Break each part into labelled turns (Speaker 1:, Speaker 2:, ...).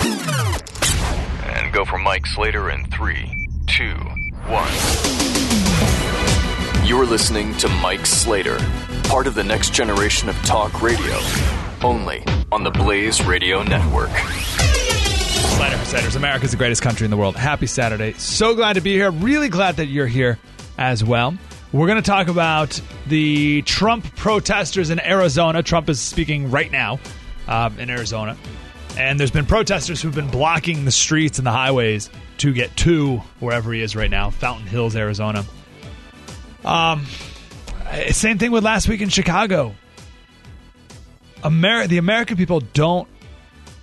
Speaker 1: And go for Mike Slater in three, two, one. You're listening to Mike Slater, part of the next generation of talk radio, only on the Blaze Radio Network.
Speaker 2: Slater Crusaders, America's the greatest country in the world. Happy Saturday. So glad to be here. Really glad that you're here as well. We're going to talk about the Trump protesters in Arizona. Trump is speaking right now uh, in Arizona. And there's been protesters who've been blocking the streets and the highways to get to wherever he is right now, Fountain Hills, Arizona. Um, same thing with last week in Chicago. Amer- the American people don't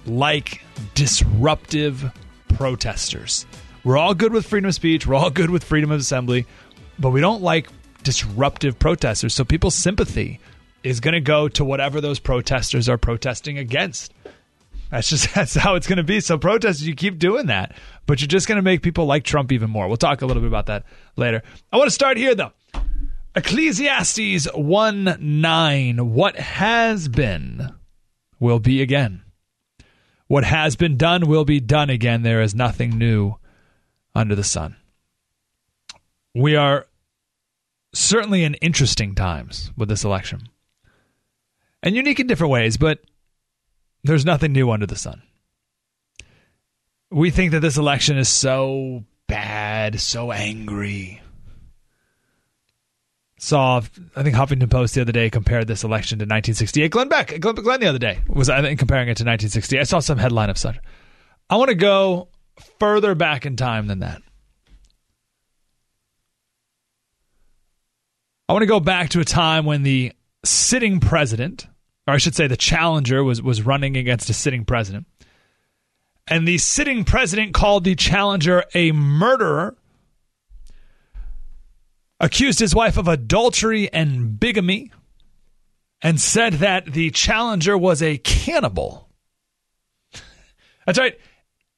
Speaker 2: like disruptive protesters. We're all good with freedom of speech, we're all good with freedom of assembly, but we don't like disruptive protesters. So people's sympathy is going to go to whatever those protesters are protesting against. That's just that's how it's going to be. So protesters, you keep doing that, but you're just going to make people like Trump even more. We'll talk a little bit about that later. I want to start here though. Ecclesiastes 1 9. What has been will be again. What has been done will be done again. There is nothing new under the sun. We are certainly in interesting times with this election. And unique in different ways, but there's nothing new under the sun. We think that this election is so bad, so angry. Saw, I think Huffington Post the other day compared this election to 1968. Glenn Beck, Glenn, Glenn the other day was I think comparing it to 1968. I saw some headline of such. I want to go further back in time than that. I want to go back to a time when the sitting president or I should say the challenger was was running against a sitting president. And the sitting president called the challenger a murderer, accused his wife of adultery and bigamy, and said that the challenger was a cannibal. That's right.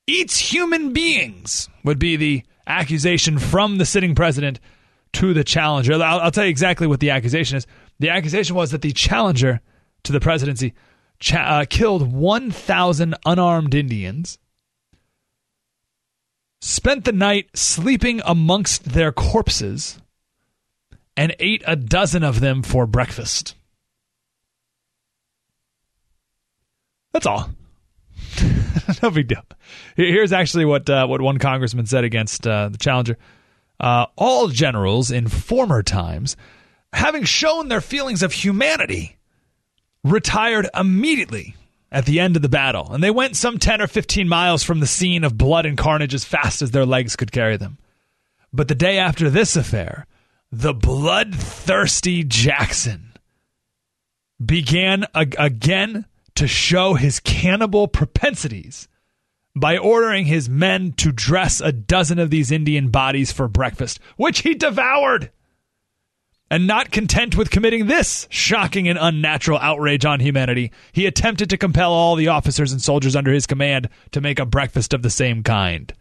Speaker 2: Eats human beings would be the accusation from the sitting president to the challenger. I'll, I'll tell you exactly what the accusation is. The accusation was that the challenger to the presidency, cha- uh, killed 1,000 unarmed Indians, spent the night sleeping amongst their corpses, and ate a dozen of them for breakfast. That's all. no big deal. Here's actually what uh, what one congressman said against uh, the challenger. Uh, all generals in former times, having shown their feelings of humanity, retired immediately at the end of the battle, and they went some 10 or 15 miles from the scene of blood and carnage as fast as their legs could carry them. But the day after this affair, the bloodthirsty Jackson began ag- again to show his cannibal propensities by ordering his men to dress a dozen of these Indian bodies for breakfast, which he devoured. And not content with committing this shocking and unnatural outrage on humanity, he attempted to compel all the officers and soldiers under his command to make a breakfast of the same kind,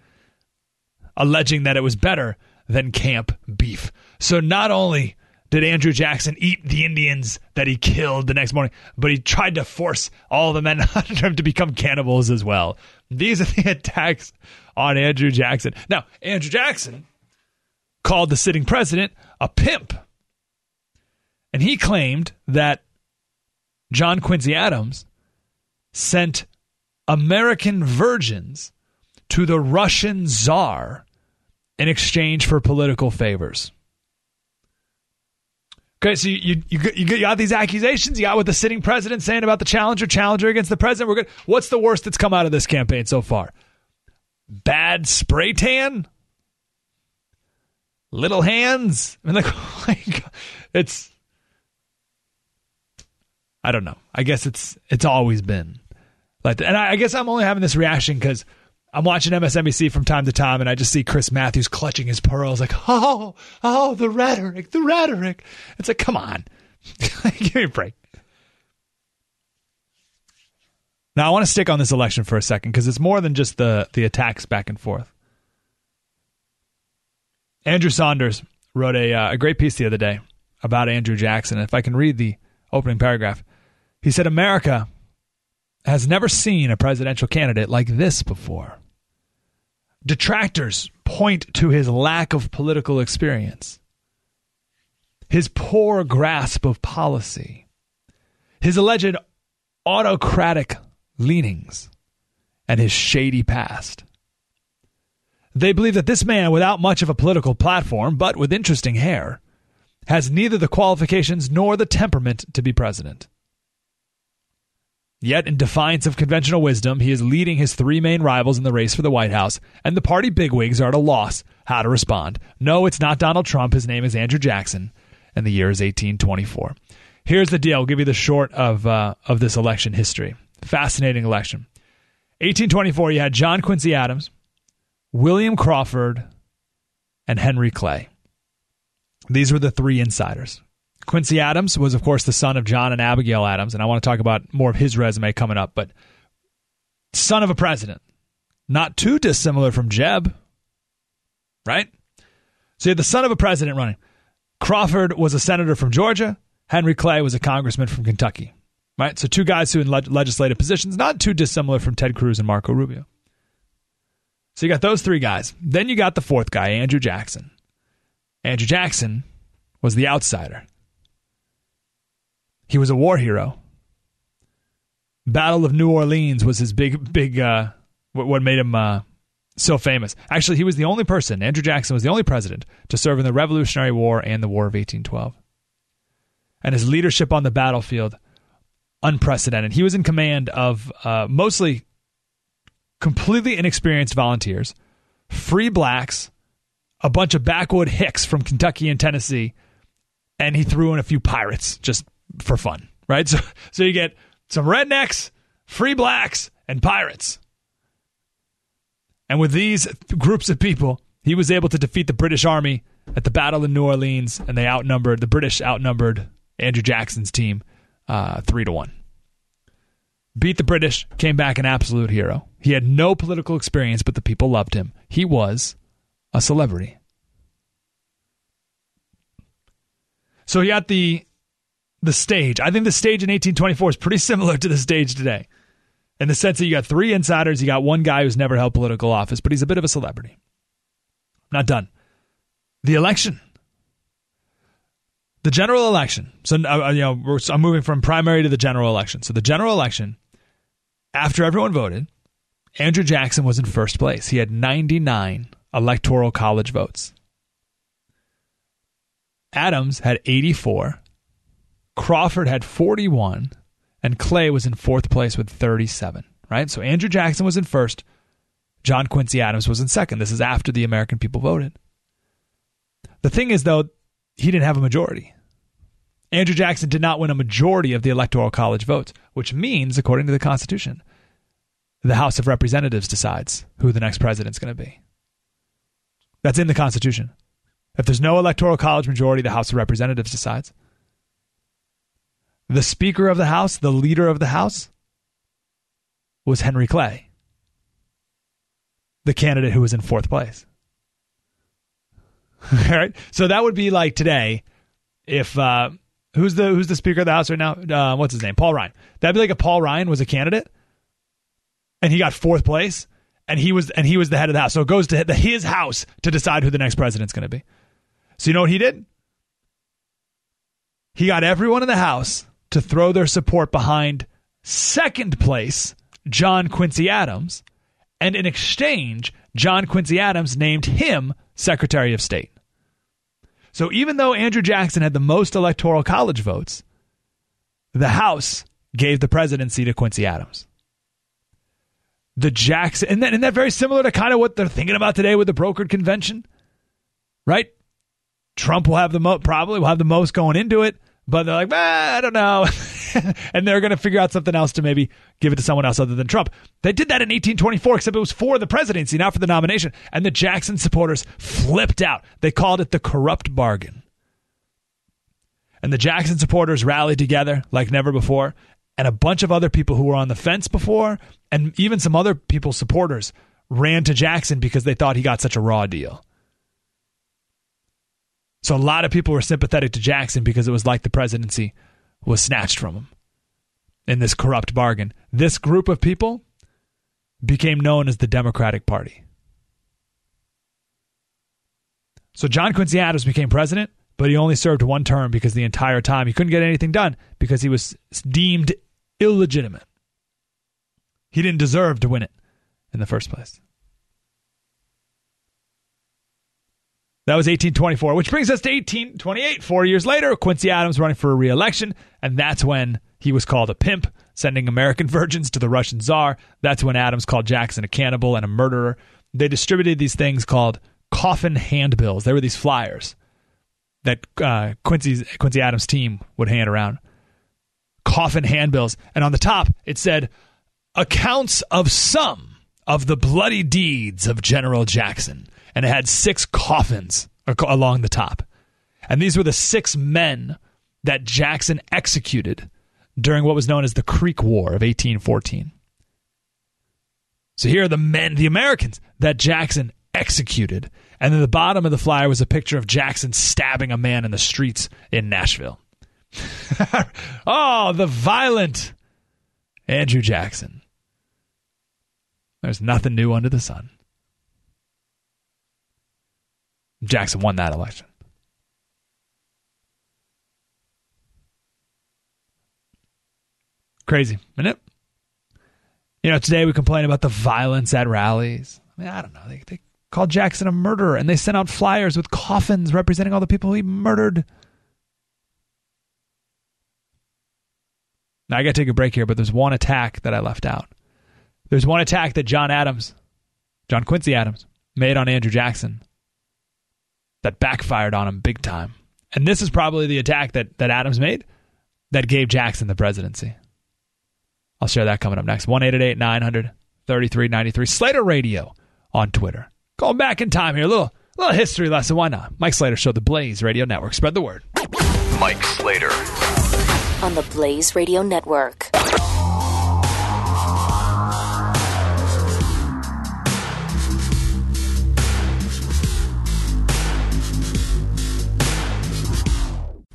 Speaker 2: alleging that it was better than camp beef. So not only did Andrew Jackson eat the Indians that he killed the next morning, but he tried to force all the men under him to become cannibals as well. These are the attacks on Andrew Jackson. Now, Andrew Jackson called the sitting president a pimp and he claimed that John Quincy Adams sent American virgins to the Russian czar in exchange for political favors. Okay, so you, you, you, got these accusations. You got what the sitting president saying about the challenger, challenger against the president. We're good. What's the worst that's come out of this campaign so far? Bad spray tan? Little hands? I mean, like, it's I don't know. I guess it's it's always been like that. And I, I guess I'm only having this reaction because I'm watching MSNBC from time to time, and I just see Chris Matthews clutching his pearls, like, oh, oh, the rhetoric, the rhetoric. It's like, come on, give me a break. Now I want to stick on this election for a second because it's more than just the the attacks back and forth. Andrew Saunders wrote a uh, a great piece the other day about Andrew Jackson. If I can read the opening paragraph, he said America has never seen a presidential candidate like this before. Detractors point to his lack of political experience, his poor grasp of policy, his alleged autocratic leanings, and his shady past. They believe that this man, without much of a political platform, but with interesting hair, has neither the qualifications nor the temperament to be president. Yet, in defiance of conventional wisdom, he is leading his three main rivals in the race for the White House, and the party bigwigs are at a loss how to respond. No, it's not Donald Trump. His name is Andrew Jackson, and the year is 1824. Here's the deal. I'll give you the short of, uh, of this election history. Fascinating election. 1824, you had John Quincy Adams, William Crawford, and Henry Clay. These were the three insiders. Quincy Adams was, of course, the son of John and Abigail Adams, and I want to talk about more of his resume coming up, but son of a president. Not too dissimilar from Jeb, right? So you had the son of a president running. Crawford was a senator from Georgia. Henry Clay was a congressman from Kentucky right? So two guys who in legislative positions, not too dissimilar from Ted Cruz and Marco Rubio. So you got those three guys. Then you got the fourth guy, Andrew Jackson. Andrew Jackson was the outsider. He was a war hero. Battle of New Orleans was his big, big, uh, what made him uh, so famous. Actually, he was the only person, Andrew Jackson was the only president to serve in the Revolutionary War and the War of 1812. And his leadership on the battlefield unprecedented. He was in command of uh, mostly completely inexperienced volunteers, free blacks, a bunch of backwood hicks from Kentucky and Tennessee, and he threw in a few pirates just for fun, right? So, so you get some rednecks, free blacks, and pirates. And with these groups of people, he was able to defeat the British Army at the Battle of New Orleans, and they outnumbered the British outnumbered Andrew Jackson's team uh, three to one. Beat the British, came back an absolute hero. He had no political experience, but the people loved him. He was a celebrity. So he got the the stage. I think the stage in 1824 is pretty similar to the stage today. In the sense that you got three insiders, you got one guy who's never held political office, but he's a bit of a celebrity. Not done. The election the general election. So uh, you know, I'm moving from primary to the general election. So the general election, after everyone voted, Andrew Jackson was in first place. He had 99 electoral college votes. Adams had 84. Crawford had 41, and Clay was in fourth place with 37. Right. So Andrew Jackson was in first. John Quincy Adams was in second. This is after the American people voted. The thing is, though, he didn't have a majority. Andrew Jackson did not win a majority of the Electoral College votes, which means, according to the Constitution, the House of Representatives decides who the next president is going to be. That's in the Constitution. If there's no Electoral College majority, the House of Representatives decides. The Speaker of the House, the leader of the House, was Henry Clay, the candidate who was in fourth place. All right. So that would be like today if uh, who's the who's the Speaker of the House right now? Uh, what's his name? Paul Ryan. That'd be like if Paul Ryan was a candidate and he got fourth place and he was and he was the head of the house. So it goes to his house to decide who the next president's going to be. So you know what he did? He got everyone in the house to throw their support behind second place John Quincy Adams, and in exchange, John Quincy Adams named him Secretary of State. So even though Andrew Jackson had the most electoral college votes, the House gave the presidency to Quincy Adams. The Jackson, and isn't that very similar to kind of what they're thinking about today with the brokered convention? Right? Trump will have the most, probably will have the most going into it, but they're like, I don't know. and they're going to figure out something else to maybe give it to someone else other than Trump. They did that in 1824, except it was for the presidency, not for the nomination. And the Jackson supporters flipped out. They called it the corrupt bargain. And the Jackson supporters rallied together like never before. And a bunch of other people who were on the fence before, and even some other people's supporters, ran to Jackson because they thought he got such a raw deal. So a lot of people were sympathetic to Jackson because it was like the presidency was snatched from him in this corrupt bargain. This group of people became known as the Democratic Party. So John Quincy Adams became president, but he only served one term because the entire time he couldn't get anything done because he was deemed illegitimate. He didn't deserve to win it in the first place. That was 1824, which brings us to 1828. Four years later, Quincy Adams running for a re-election, and that's when he was called a pimp, sending American virgins to the Russian Tsar. That's when Adams called Jackson a cannibal and a murderer. They distributed these things called coffin handbills. They were these flyers that uh, Quincy's Quincy Adams' team would hand around. Coffin handbills, and on the top it said, "Accounts of some of the bloody deeds of General Jackson." And it had six coffins along the top. And these were the six men that Jackson executed during what was known as the Creek War of 1814. So here are the men, the Americans that Jackson executed. And then the bottom of the flyer was a picture of Jackson stabbing a man in the streets in Nashville. oh, the violent Andrew Jackson. There's nothing new under the sun. Jackson won that election. Crazy, isn't it? You know, today we complain about the violence at rallies. I mean, I don't know. They, they called Jackson a murderer and they sent out flyers with coffins representing all the people he murdered. Now, I got to take a break here, but there's one attack that I left out. There's one attack that John Adams, John Quincy Adams, made on Andrew Jackson that backfired on him big time. And this is probably the attack that, that Adams made that gave Jackson the presidency. I'll share that coming up next. 1 900 3393. Slater Radio on Twitter. Going back in time here. A little, little history lesson. Why not? Mike Slater Show, the Blaze Radio Network. Spread the word.
Speaker 1: Mike Slater.
Speaker 3: On the Blaze Radio Network.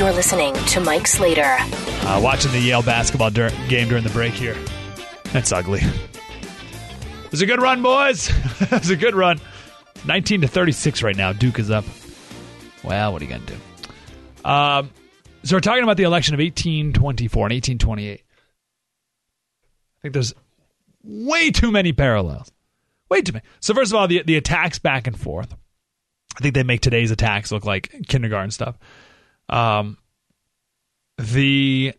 Speaker 3: You're listening to Mike Slater.
Speaker 2: Uh, watching the Yale basketball dur- game during the break here. That's ugly. It was a good run, boys. it was a good run. 19 to 36 right now. Duke is up. Well, what are you going to do? Um, so we're talking about the election of 1824 and 1828. I think there's way too many parallels. Way too many. So first of all, the the attacks back and forth. I think they make today's attacks look like kindergarten stuff. Um, the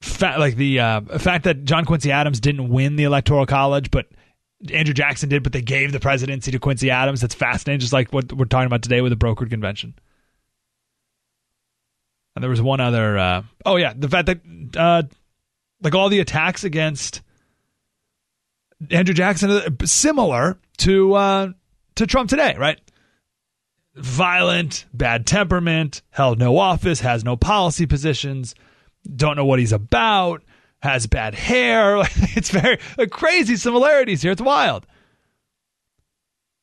Speaker 2: fact, like the uh, fact that John Quincy Adams didn't win the electoral college, but Andrew Jackson did, but they gave the presidency to Quincy Adams. That's fascinating, just like what we're talking about today with the brokered convention. And there was one other. Uh, oh yeah, the fact that uh, like all the attacks against Andrew Jackson similar to uh, to Trump today, right? Violent, bad temperament, held no office, has no policy positions, don't know what he's about, has bad hair. it's very like, crazy similarities here. It's wild.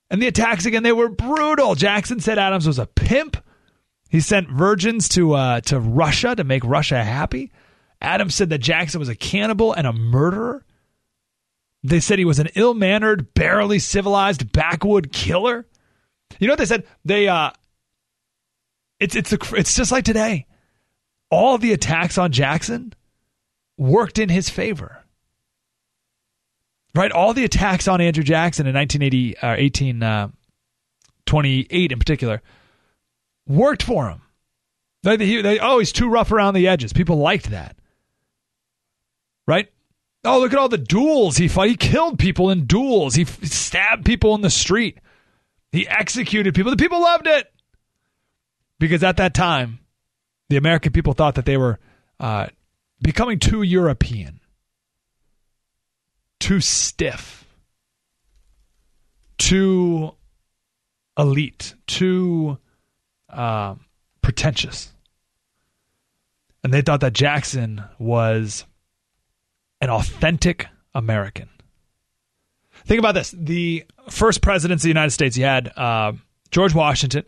Speaker 2: And the attacks again, they were brutal. Jackson said Adams was a pimp. He sent virgins to uh, to Russia to make Russia happy. Adams said that Jackson was a cannibal and a murderer. They said he was an ill mannered, barely civilized backwood killer. You know what they said? They uh, it's it's a, it's just like today. All the attacks on Jackson worked in his favor. Right? All the attacks on Andrew Jackson in 1980 uh, 18 uh, 28 in particular worked for him. They, they, they, oh, he's too rough around the edges. People liked that. Right? Oh, look at all the duels he fought. He killed people in duels. He stabbed people in the street. He executed people. The people loved it because at that time, the American people thought that they were uh, becoming too European, too stiff, too elite, too uh, pretentious. And they thought that Jackson was an authentic American. Think about this: the first presidents of the United States, you had uh, George Washington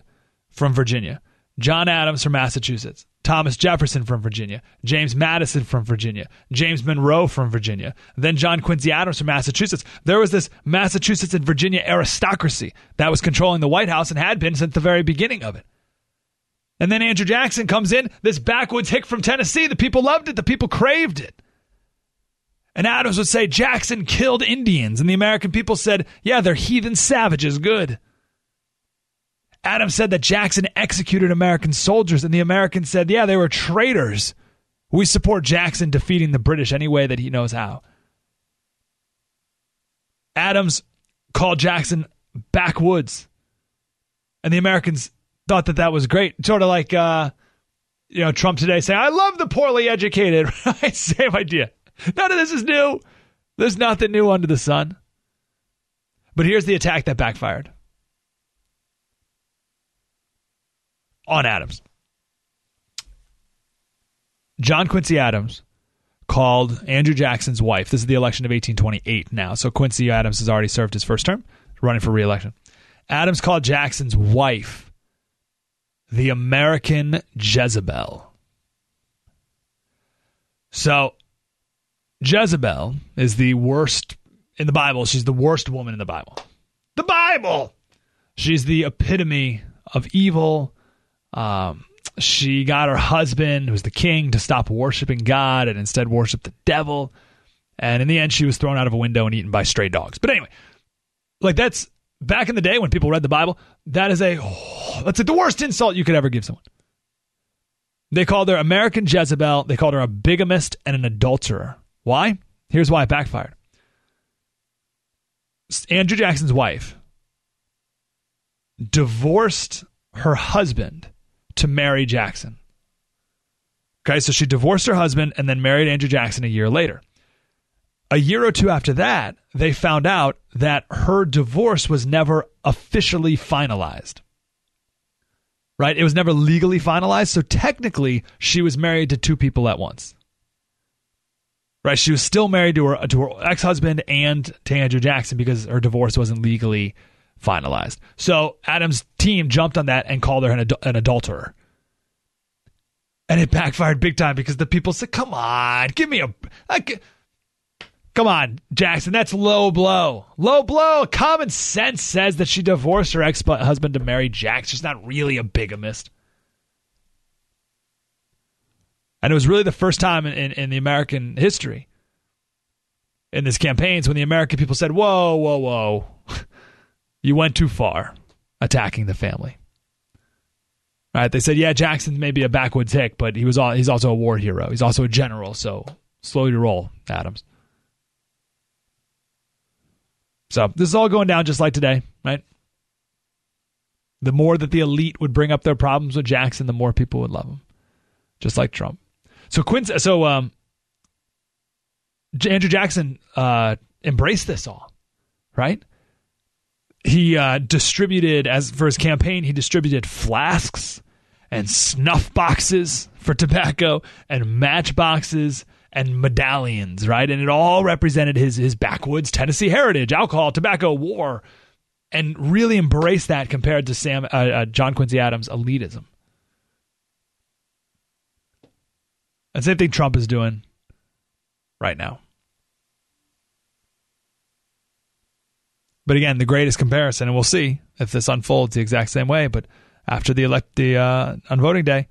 Speaker 2: from Virginia, John Adams from Massachusetts, Thomas Jefferson from Virginia, James Madison from Virginia, James Monroe from Virginia, then John Quincy Adams from Massachusetts. There was this Massachusetts and Virginia aristocracy that was controlling the White House and had been since the very beginning of it. And then Andrew Jackson comes in, this backwoods hick from Tennessee. The people loved it, the people craved it. And Adams would say Jackson killed Indians, and the American people said, yeah, they're heathen savages, good. Adams said that Jackson executed American soldiers, and the Americans said, yeah, they were traitors. We support Jackson defeating the British any way that he knows how. Adams called Jackson backwoods, and the Americans thought that that was great. Sort of like, uh, you know, Trump today saying, I love the poorly educated. Same idea. None of this is new. There's nothing new under the sun. But here's the attack that backfired on Adams. John Quincy Adams called Andrew Jackson's wife. This is the election of 1828 now. So Quincy Adams has already served his first term, running for reelection. Adams called Jackson's wife the American Jezebel. So Jezebel is the worst in the Bible. She's the worst woman in the Bible. The Bible. She's the epitome of evil. Um, she got her husband, who's the king, to stop worshiping God and instead worship the devil. And in the end, she was thrown out of a window and eaten by stray dogs. But anyway, like that's back in the day when people read the Bible. That is a oh, that's like the worst insult you could ever give someone. They called her American Jezebel. They called her a bigamist and an adulterer. Why? Here's why it backfired. Andrew Jackson's wife divorced her husband to marry Jackson. Okay, so she divorced her husband and then married Andrew Jackson a year later. A year or two after that, they found out that her divorce was never officially finalized. Right? It was never legally finalized. So technically, she was married to two people at once right? She was still married to her to her ex husband and to Andrew Jackson because her divorce wasn't legally finalized. So Adam's team jumped on that and called her an, an adulterer. And it backfired big time because the people said, "Come on, give me a, a Come on, Jackson, that's low blow. Low blow. Common sense says that she divorced her ex husband to marry Jack. She's not really a bigamist. And it was really the first time in, in, in the American history in this campaigns when the American people said, whoa, whoa, whoa, you went too far attacking the family. Right? They said, yeah, Jackson may be a backwoods hick, but he was all, he's also a war hero. He's also a general. So slow your roll, Adams. So this is all going down just like today, right? The more that the elite would bring up their problems with Jackson, the more people would love him, just like Trump. So so um, Andrew Jackson uh, embraced this all, right? He uh, distributed as for his campaign. He distributed flasks and snuff boxes for tobacco and matchboxes and medallions, right? And it all represented his his backwoods Tennessee heritage, alcohol, tobacco, war, and really embraced that compared to Sam uh, uh, John Quincy Adams' elitism. And same thing Trump is doing right now. But again, the greatest comparison, and we'll see if this unfolds the exact same way. But after the elect the uh, on voting day,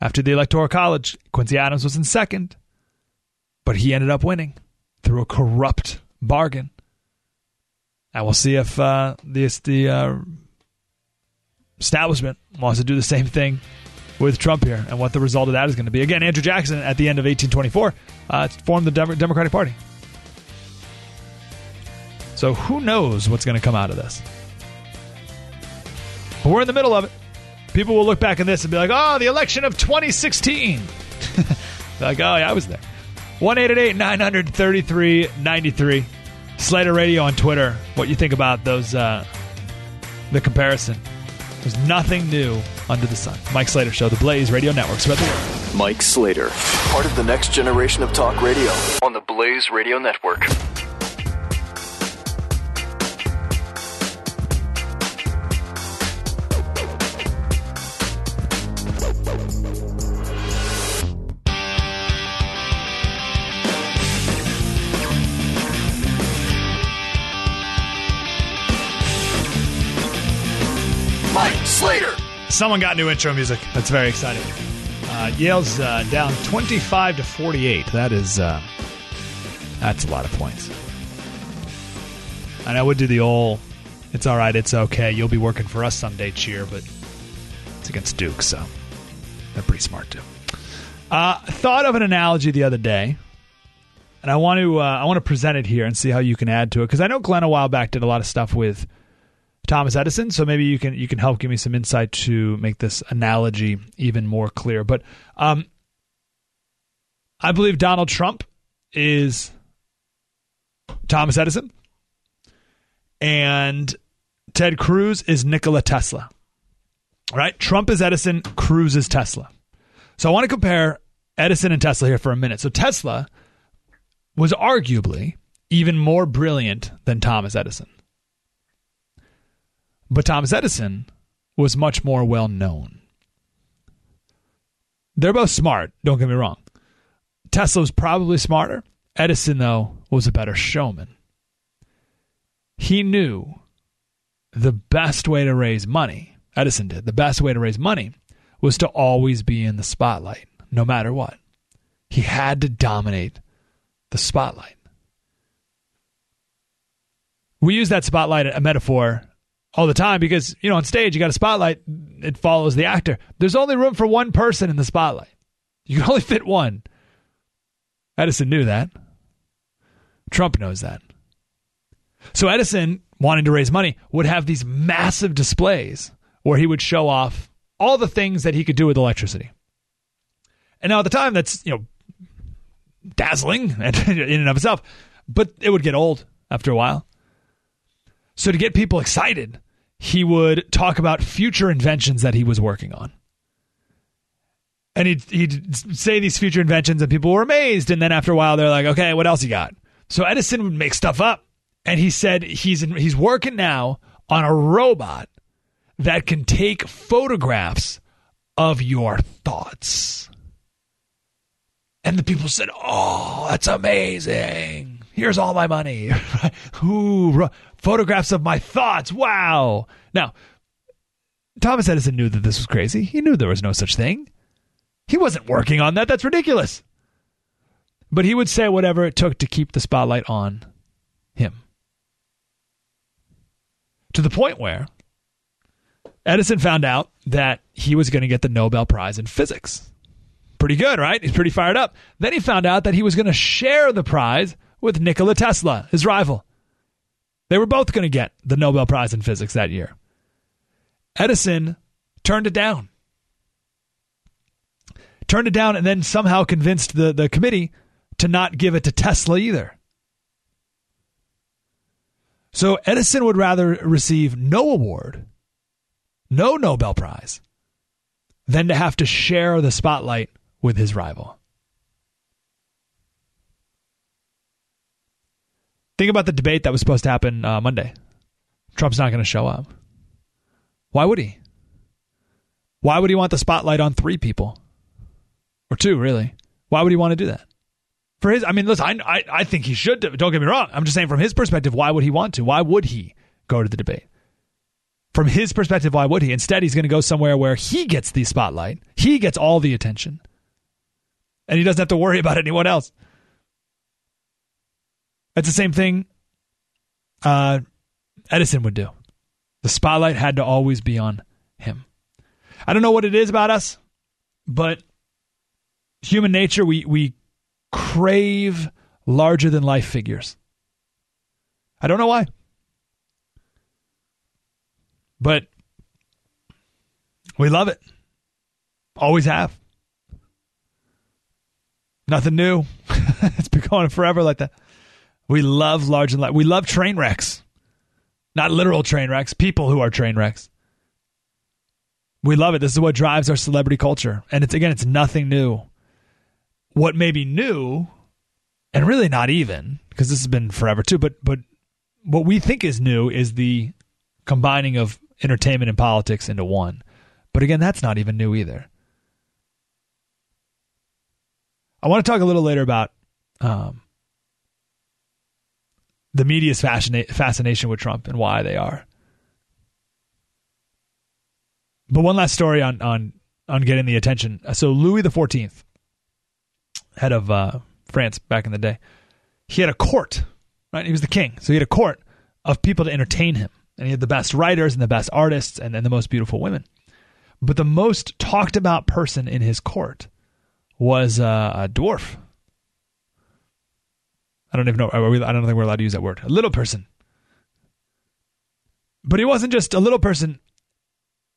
Speaker 2: after the electoral college, Quincy Adams was in second, but he ended up winning through a corrupt bargain. And we'll see if uh, the the uh, establishment wants to do the same thing with Trump here, and what the result of that is going to be. Again, Andrew Jackson at the end of 1824 uh, formed the Dem- Democratic Party. So who knows what's going to come out of this? But we're in the middle of it. People will look back at this and be like, "Oh, the election of 2016." like, "Oh, yeah, I was there." One eight eight eight nine hundred thirty three ninety three. Slater Radio on Twitter. What you think about those? Uh, the comparison. There's nothing new under the sun. Mike Slater Show, the Blaze Radio Network. Spread the word.
Speaker 1: Mike Slater, part of the next generation of talk radio on the Blaze Radio Network.
Speaker 2: Someone got new intro music. That's very exciting. Uh, Yale's uh, down 25 to 48. That is, uh, that's a lot of points. And I would do the old, it's all right, it's okay. You'll be working for us someday cheer, but it's against Duke, so they're pretty smart too. Uh, thought of an analogy the other day, and I want to uh, I want to present it here and see how you can add to it because I know Glenn a while back did a lot of stuff with Thomas Edison, so maybe you can you can help give me some insight to make this analogy even more clear. But um, I believe Donald Trump is Thomas Edison, and Ted Cruz is Nikola Tesla. Right? Trump is Edison, Cruz is Tesla. So I want to compare Edison and Tesla here for a minute. So Tesla was arguably even more brilliant than Thomas Edison. But Thomas Edison was much more well known. They're both smart, don't get me wrong. Tesla was probably smarter. Edison, though, was a better showman. He knew the best way to raise money, Edison did, the best way to raise money was to always be in the spotlight, no matter what. He had to dominate the spotlight. We use that spotlight, a metaphor, all the time because, you know, on stage, you got a spotlight, it follows the actor. There's only room for one person in the spotlight. You can only fit one. Edison knew that. Trump knows that. So Edison, wanting to raise money, would have these massive displays where he would show off all the things that he could do with electricity. And now at the time, that's, you know, dazzling in and of itself, but it would get old after a while. So to get people excited, he would talk about future inventions that he was working on. And he'd, he'd say these future inventions, and people were amazed. And then after a while, they're like, okay, what else you got? So Edison would make stuff up. And he said he's, in, he's working now on a robot that can take photographs of your thoughts. And the people said, oh, that's amazing. Here's all my money. Ooh, photographs of my thoughts. Wow. Now, Thomas Edison knew that this was crazy. He knew there was no such thing. He wasn't working on that. That's ridiculous. But he would say whatever it took to keep the spotlight on him. To the point where Edison found out that he was going to get the Nobel Prize in physics. Pretty good, right? He's pretty fired up. Then he found out that he was going to share the prize with Nikola Tesla, his rival. They were both going to get the Nobel Prize in physics that year. Edison turned it down. Turned it down and then somehow convinced the, the committee to not give it to Tesla either. So Edison would rather receive no award, no Nobel Prize, than to have to share the spotlight with his rival. Think about the debate that was supposed to happen uh, Monday. Trump's not going to show up. Why would he? Why would he want the spotlight on three people? Or two, really? Why would he want to do that? For his, I mean, listen, I, I, I think he should. Don't get me wrong. I'm just saying from his perspective, why would he want to? Why would he go to the debate. From his perspective, why would he? Instead, he's going to go somewhere where he gets the spotlight, he gets all the attention, and he doesn't have to worry about anyone else. That's the same thing uh, Edison would do. The spotlight had to always be on him. I don't know what it is about us, but human nature, we, we crave larger than life figures. I don't know why. But we love it. Always have. Nothing new. it's been going forever like that. We love large and light. We love train wrecks. Not literal train wrecks, people who are train wrecks. We love it. This is what drives our celebrity culture. And it's again, it's nothing new. What may be new, and really not even, because this has been forever too, but but what we think is new is the combining of entertainment and politics into one. But again, that's not even new either. I want to talk a little later about um, the media's fascina- fascination with Trump and why they are. But one last story on on on getting the attention. So Louis the Fourteenth, head of uh, France back in the day, he had a court. Right, he was the king, so he had a court of people to entertain him, and he had the best writers and the best artists and the most beautiful women. But the most talked about person in his court was uh, a dwarf I don't even know. I don't think we're allowed to use that word. A little person. But he wasn't just a little person.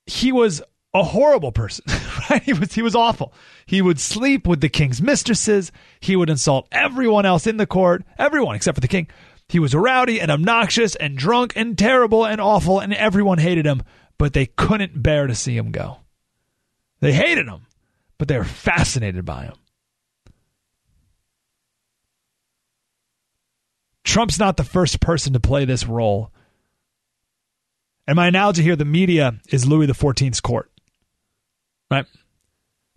Speaker 2: He was a horrible person, right? He was he was awful. He would sleep with the king's mistresses. He would insult everyone else in the court, everyone except for the king. He was rowdy and obnoxious and drunk and terrible and awful, and everyone hated him, but they couldn't bear to see him go. They hated him, but they were fascinated by him. Trump's not the first person to play this role. And my analogy here, the media is Louis XIV's court. Right?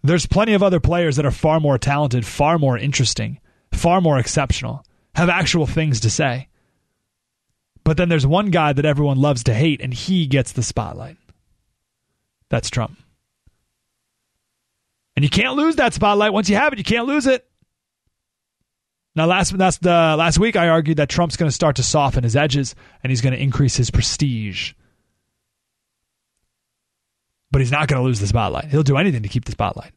Speaker 2: There's plenty of other players that are far more talented, far more interesting, far more exceptional, have actual things to say. But then there's one guy that everyone loves to hate, and he gets the spotlight. That's Trump. And you can't lose that spotlight. Once you have it, you can't lose it. Now, last that's the last week I argued that Trump's going to start to soften his edges and he's going to increase his prestige. But he's not going to lose the spotlight. He'll do anything to keep the spotlight.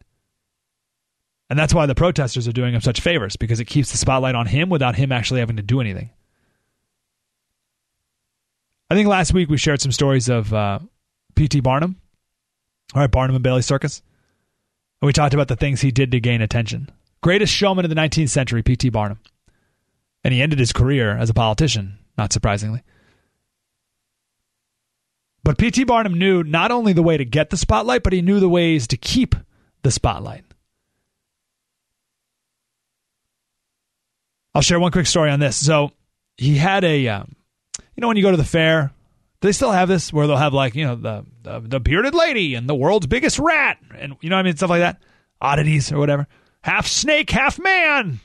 Speaker 2: And that's why the protesters are doing him such favors because it keeps the spotlight on him without him actually having to do anything. I think last week we shared some stories of uh, P.T. Barnum, all right, Barnum and Bailey Circus. And we talked about the things he did to gain attention. Greatest showman of the 19th century, P.T. Barnum. And he ended his career as a politician, not surprisingly. But P.T. Barnum knew not only the way to get the spotlight, but he knew the ways to keep the spotlight. I'll share one quick story on this. So he had a, um, you know, when you go to the fair, they still have this where they'll have like, you know, the, the, the bearded lady and the world's biggest rat, and you know, I mean, stuff like that, oddities or whatever half snake, half man,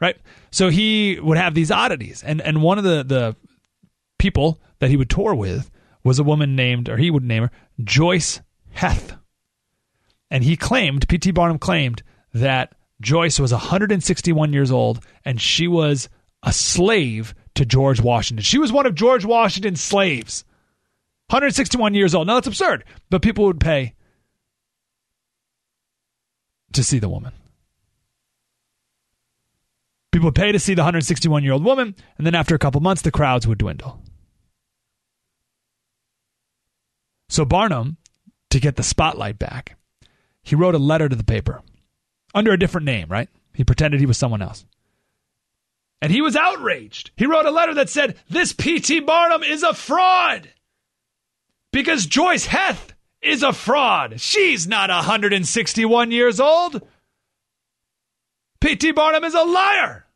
Speaker 2: right? So he would have these oddities, and and one of the the people that he would tour with was a woman named, or he would name her Joice Heth, and he claimed, P.T. Barnum claimed that Joice was 161 years old, and she was a slave to George Washington. She was one of George Washington's slaves. 161 years old. Now that's absurd, but people would pay to see the woman. People would pay to see the 161 year old woman, and then after a couple months, the crowds would dwindle. So Barnum, to get the spotlight back, he wrote a letter to the paper under a different name, right? He pretended he was someone else. And he was outraged. He wrote a letter that said, This P.T. Barnum is a fraud because Joice Heth is a fraud. She's not 161 years old. P.T. Barnum is a liar.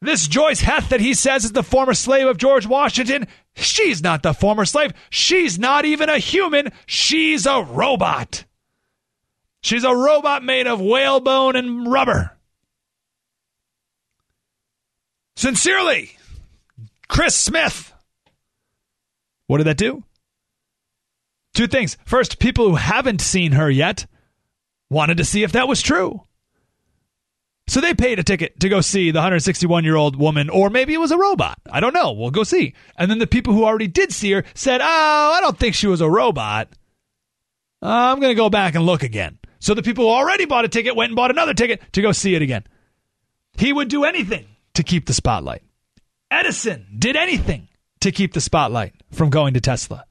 Speaker 2: This Joice Heth that he says is the former slave of George Washington, she's not the former slave. She's not even a human. She's a robot. She's a robot made of whalebone and rubber. Sincerely, Chris Smith, What did that do? Two things. First, people who haven't seen her yet wanted to see if that was true. So they paid a ticket to go see the 161 year old woman, or maybe it was a robot. I don't know. We'll go see. And then the people who already did see her said, Oh, I don't think she was a robot. I'm going to go back and look again. So the people who already bought a ticket went and bought another ticket to go see it again. He would do anything to keep the spotlight. Edison did anything to keep the spotlight from going to Tesla.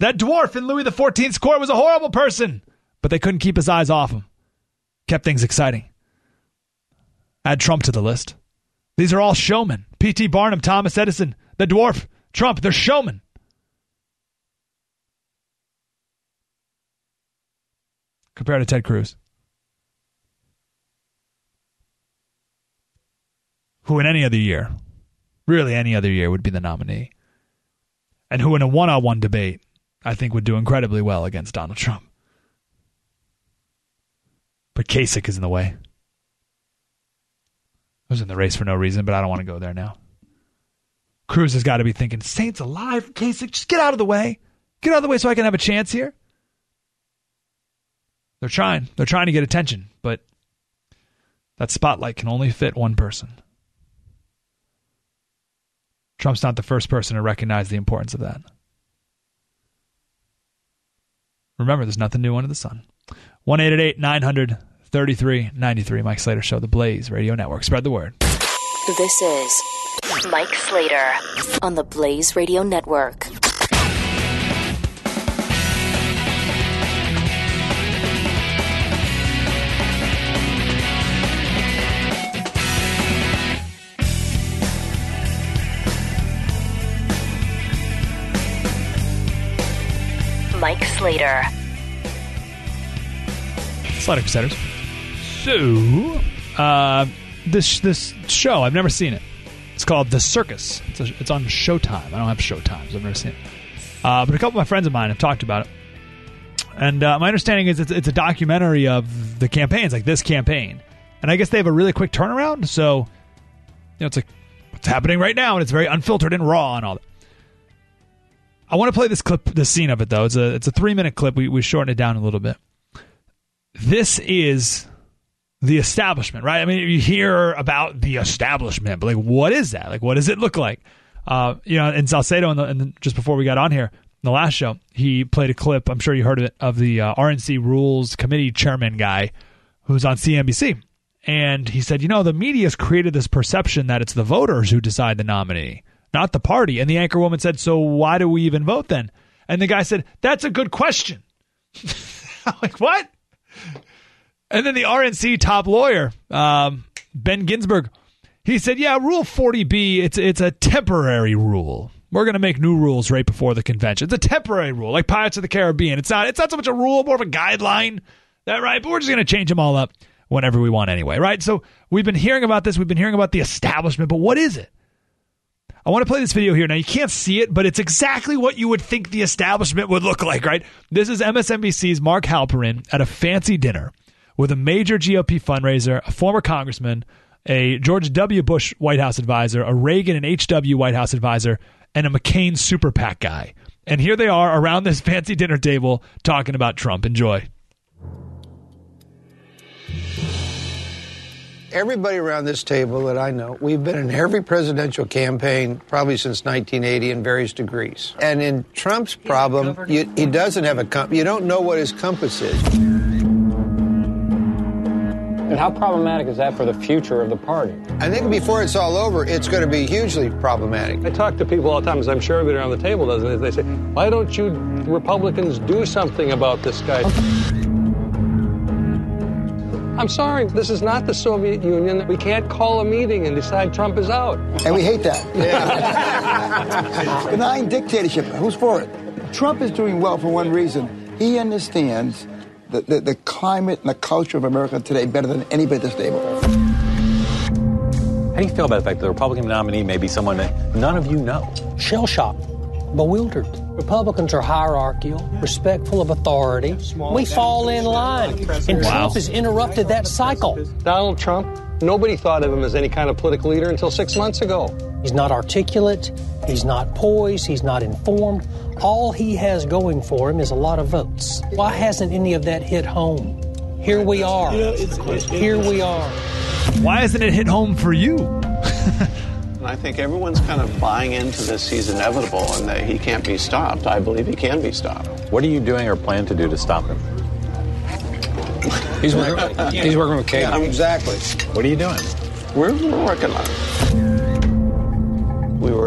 Speaker 2: That dwarf in Louis XIV's court was a horrible person, but they couldn't keep his eyes off him. Kept things exciting. Add Trump to the list. These are all showmen. P.T. Barnum, Thomas Edison, the dwarf, Trump, they're showmen. Compared to Ted Cruz. Who in any other year, really any other year, would be the nominee. And who in a one on one debate, I think would do incredibly well against Donald Trump. But Kasich is in the way. I was in the race for no reason, but I don't want to go there now. Cruz has got to be thinking, Saints alive, Kasich, just get out of the way. Get out of the way so I can have a chance here. They're trying. They're trying to get attention, but that spotlight can only fit one person. Trump's not the first person to recognize the importance of that. Remember, there's nothing new under the sun. 1 900 3393. Mike Slater Show, the Blaze Radio Network. Spread the word.
Speaker 3: This is Mike Slater on the Blaze Radio Network. Mike Slater.
Speaker 2: Slater Crusaders. So, uh, this this show I've never seen it. It's called The Circus. It's, a, it's on Showtime. I don't have Showtime, so I've never seen it. Uh, but a couple of my friends of mine have talked about it, and uh, my understanding is it's, it's a documentary of the campaigns, like this campaign. And I guess they have a really quick turnaround, so you know it's like what's happening right now, and it's very unfiltered and raw and all that. I want to play this clip, the scene of it though. It's a it's a three minute clip. We we shortened it down a little bit. This is the establishment, right? I mean, you hear about the establishment, but like, what is that? Like, what does it look like? Uh, you know, in Salcedo, the, just before we got on here, in the last show, he played a clip. I'm sure you heard of it of the uh, RNC Rules Committee chairman guy who's on CNBC, and he said, you know, the media has created this perception that it's the voters who decide the nominee, not the party. And the anchor woman said, so why do we even vote then? And the guy said, that's a good question. I'm like, what? And then the RNC top lawyer, um, Ben Ginsberg, he said, "Yeah, Rule 40B, it's it's a temporary rule. We're going to make new rules right before the convention. It's a temporary rule, like Pirates of the Caribbean. It's not it's not so much a rule, more of a guideline, that right? But we're just going to change them all up whenever we want anyway, right? So we've been hearing about this. We've been hearing about the establishment, but what is it? I want to play this video here. Now, you can't see it, but it's exactly what you would think the establishment would look like, right? This is MSNBC's Mark Halperin at a fancy dinner with a major GOP fundraiser, a former congressman, a George W. Bush White House advisor, a Reagan and H.W. White House advisor, and a McCain super PAC guy. And here they are around this fancy dinner table talking about Trump. Enjoy.
Speaker 4: everybody around this table that I know, we've been in every presidential campaign probably since 1980 in various degrees. And in Trump's problem, you, he doesn't have a compass. You don't know what his compass is.
Speaker 5: And how problematic is that for the future of the party?
Speaker 4: I think before it's all over, it's going to be hugely problematic.
Speaker 5: I talk to people all the time, as I'm sure everybody around the table does, and they say, why don't you Republicans do something about this guy? I'm sorry, this is not the Soviet Union. We can't call a meeting and decide Trump is out.
Speaker 6: And we hate that. Yeah. Benign dictatorship. Who's for it? Trump is doing well for one reason. He understands the, the, the climate and the culture of America today better than anybody at this table.
Speaker 7: How do you feel about the fact that the Republican nominee may be someone that none of you know?
Speaker 8: Shell shocked, bewildered. Republicans are hierarchical, respectful of authority. We fall in line, and
Speaker 5: Wow.
Speaker 8: Trump has interrupted that cycle.
Speaker 5: Donald Trump, nobody thought of him as any kind of political leader until six months ago.
Speaker 8: He's not articulate, he's not poised, he's not informed. All he has going for him is a lot of votes. Why hasn't any of that hit home? Here we are. Here we are.
Speaker 2: Why hasn't it hit home for you?
Speaker 9: And I think everyone's kind of buying into this. He's inevitable and that he can't be stopped. I believe he can be stopped.
Speaker 7: What are you doing or plan to do to stop him?
Speaker 10: He's working, he's working with Katie.
Speaker 9: Yeah, exactly.
Speaker 7: What are you doing?
Speaker 9: We're, we're working on it.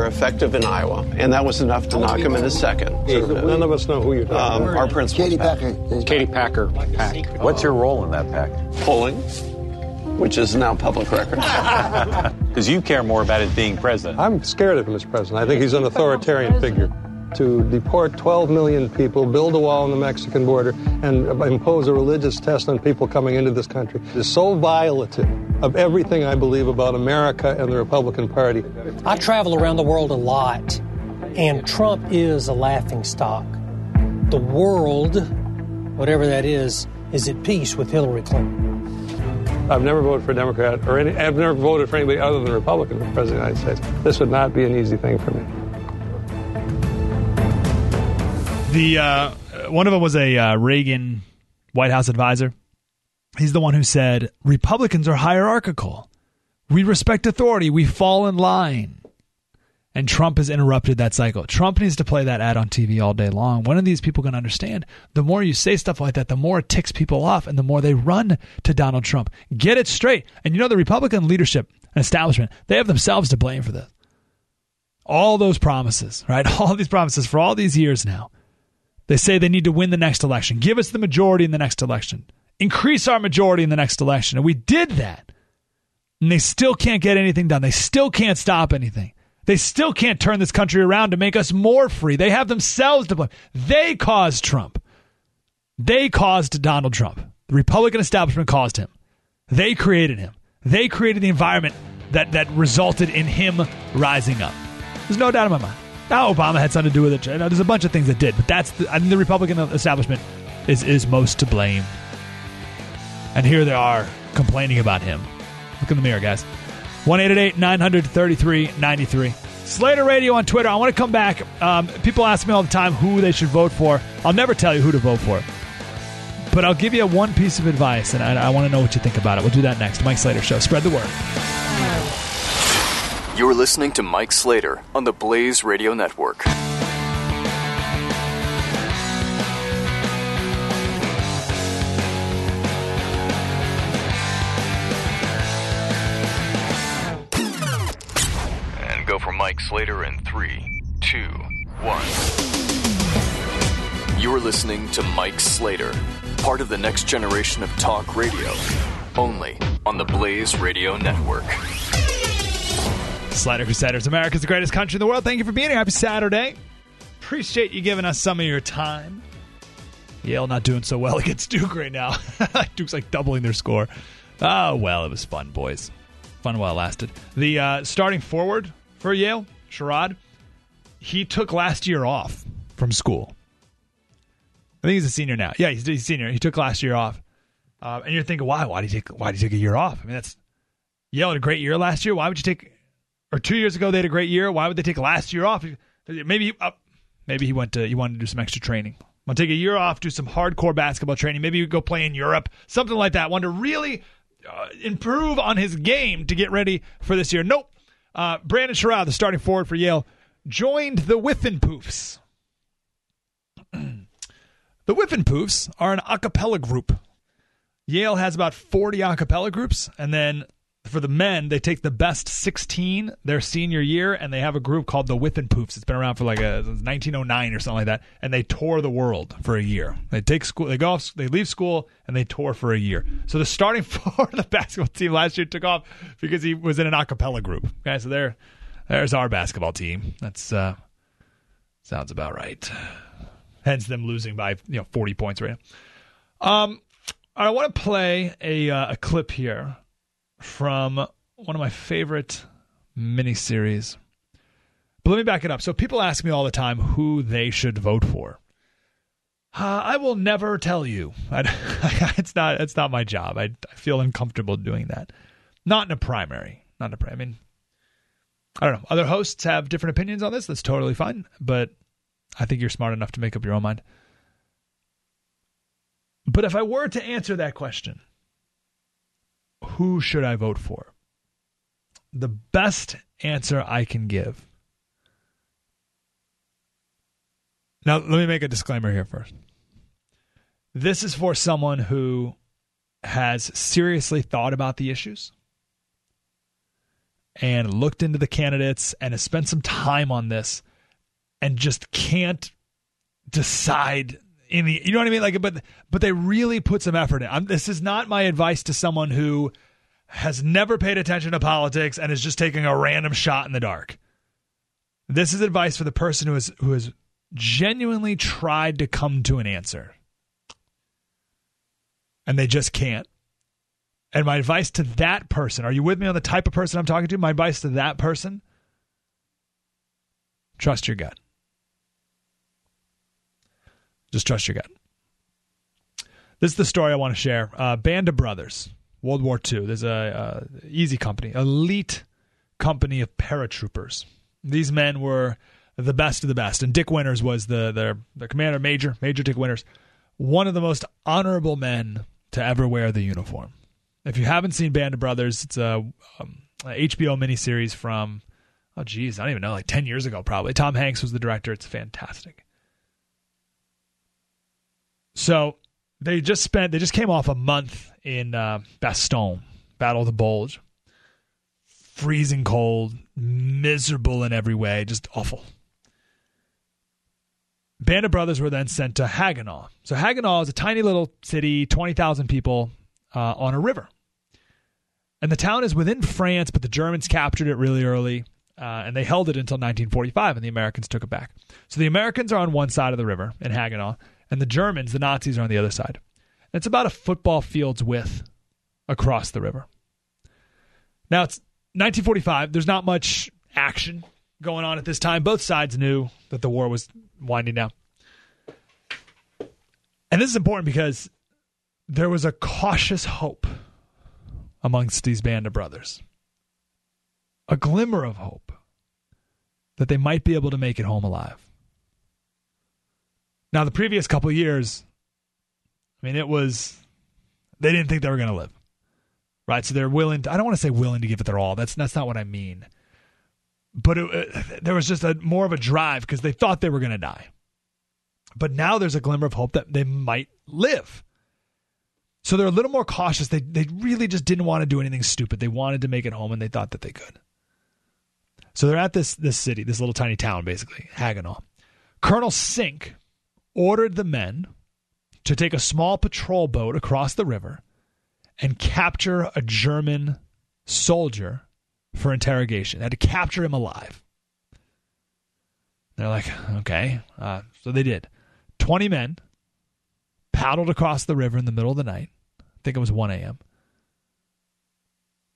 Speaker 9: We were effective in Iowa, and that was enough to knock him in a second.
Speaker 5: None of us know who you're talking
Speaker 9: Um,
Speaker 5: about.
Speaker 9: our principal.
Speaker 6: Katie Packer.
Speaker 10: Katie Packer PAC.
Speaker 7: What's your role in that PAC?
Speaker 9: Polling, which is now public record.
Speaker 7: Because you care more about it being president.
Speaker 5: I'm scared of him as president. I think he's an authoritarian figure. To deport 12 million people, build a wall on the Mexican border, and impose a religious test on people coming into this country is so violative of everything I believe about America and the Republican Party.
Speaker 8: I travel around the world a lot, and Trump is a laughing stock. The world, whatever that is, is at peace with Hillary Clinton.
Speaker 5: I've never voted for a Democrat, or any, I've never voted for anybody other than a Republican for president of the United States. This would not be an easy thing for me.
Speaker 2: The uh, one of them was a uh, Reagan White House advisor. He's the one who said Republicans are hierarchical. We respect authority. We fall in line. And Trump has interrupted that cycle. Trump needs to play that ad on TV all day long. When are these people going to understand? The more you say stuff like that, the more it ticks people off and the more they run to Donald Trump. Get it straight. And you know, the Republican leadership and establishment, they have themselves to blame for this. All those promises, right? All these promises for all these years now. They say they need to win the next election. Give us the majority in the next election. Increase our majority in the next election. And we did that. And they still can't get anything done. They still can't stop anything. They still can't turn this country around to make us more free. They have themselves to blame. They caused Trump. They caused Donald Trump. The Republican establishment caused him. They created him. They created the environment that, that resulted in him rising up. There's no doubt in my mind. Now Obama had something to do with it. There's a bunch of things that did, but that's the, I mean, the Republican establishment is is most to blame. And here they are complaining about him. Look in the mirror, guys. 1 933 93. Slater Radio on Twitter. I want to come back. Um, people ask me all the time who they should vote for. I'll never tell you who to vote for. But I'll give you one piece of advice, and I, I want to know what you think about it. We'll do that next. Mike Slater Show. Spread the word.
Speaker 1: You're listening to Mike Slater on the Blaze Radio Network. Mike Slater in three, two, one. You're listening to Mike Slater, part of the next generation of talk radio, only on the Blaze Radio Network.
Speaker 2: Slater Crusaders, America's the greatest country in the world. Thank you for being here. Happy Saturday. Appreciate you giving us some of your time. Yale not doing so well against Duke right now. Duke's like doubling their score. Oh, well, it was fun, boys. Fun while it lasted. The uh, starting forward for Yale, Sherrod, he took last year off from school. I think he's a senior now. Yeah, he's, a senior. He took last year off. Uh, and you're thinking, why? Why did he take? Why did he take a year off? I mean, that's Yale had a great year last year. Why would you take? Or two years ago they had a great year. Why would they take last year off? Maybe uh, maybe he went to he wanted to do some extra training. Want to take a year off, do some hardcore basketball training. Maybe you go play in Europe, something like that. Want to really uh, improve on his game to get ready for this year. Nope. Uh, Brandon Sherrod, the starting forward for Yale, joined the Whiffenpoofs. the Whiffenpoofs are an a cappella group. Yale has about 40 a cappella groups, and then for the men, they take the best 16 their senior year, and they have a group called the Whiffenpoofs. It's been around for like a 1909 or something like that, and they tour the world for a year. They take school, they go off, they leave school, and they tour for a year. So the starting for the basketball team last year took off because he was in an a cappella group. Okay, so there, there's our basketball team. That's uh, sounds about right. Hence them losing by you know 40 points right now. Um, I want to play a uh, a clip here from one of my favorite miniseries. But let me back it up. So people ask me all the time who they should vote for. Uh, I will never tell you. I, it's not. It's not my job. I, I, feel uncomfortable doing that. Not in a primary. Not in a primary. I mean, I don't know. Other hosts have different opinions on this. That's totally fine. But I think you're smart enough to make up your own mind. But if I were to answer that question, who should I vote for? The best answer I can give. Now, let me make a disclaimer here first. This is for someone who has seriously thought about the issues and looked into the candidates and has spent some time on this and just can't decide in the you know what I mean like but but they really put some effort in. I'm, this is not my advice to someone who has never paid attention to politics and is just taking a random shot in the dark. This is advice for the person who is who has genuinely tried to come to an answer and they just can't. And my advice to that person, are you with me on the type of person I'm talking to? My advice to that person, trust your gut. Just trust your gut. This is the story I want to share. Uh, Band of Brothers, World War II. There's a, a easy company, elite company of paratroopers. These men were the best of the best, and Dick Winters was the their the commander, Major Major Dick Winters, one of the most honorable men to ever wear the uniform. If you haven't seen Band of Brothers, it's a, um, a HBO miniseries from oh geez, I don't even know, like ten years ago probably. Tom Hanks was the director. It's fantastic. So they just spent they just came off a month in uh, Bastogne, Battle of the Bulge. Freezing cold, miserable in every way, just awful. Band of Brothers were then sent to Haguenau. So Haguenau is a tiny little city, 20,000 people uh, on a river. And the town is within France, but the Germans captured it really early, uh, and they held it until 1945, and the Americans took it back. So the Americans are on one side of the river in Haguenau, and the Germans, the Nazis, are on the other side. It's about a football field's width across the river. Now it's 1945. There's not much action going on at this time. Both sides knew that the war was winding down. And this is important because there was a cautious hope amongst these band of brothers. A glimmer of hope that they might be able to make it home alive. Now, the previous couple years, I mean, it was, they didn't think they were going to live. Right? So they're willing to, I don't want to say willing to give it their all. That's, that's not what I mean. But it, there was just a more of a drive because they thought they were going to die. But now there's a glimmer of hope that they might live. So they're a little more cautious. They, they really just didn't want to do anything stupid. They wanted to make it home and they thought that they could. So they're at this, this city, this little tiny town, basically, Haguenau. Colonel Sink ordered the men to take a small patrol boat across the river and capture a German soldier for interrogation. They had to capture him alive. They're like, okay. Uh, so they did. 20 men paddled across the river in the middle of the night. I think it was 1 a.m.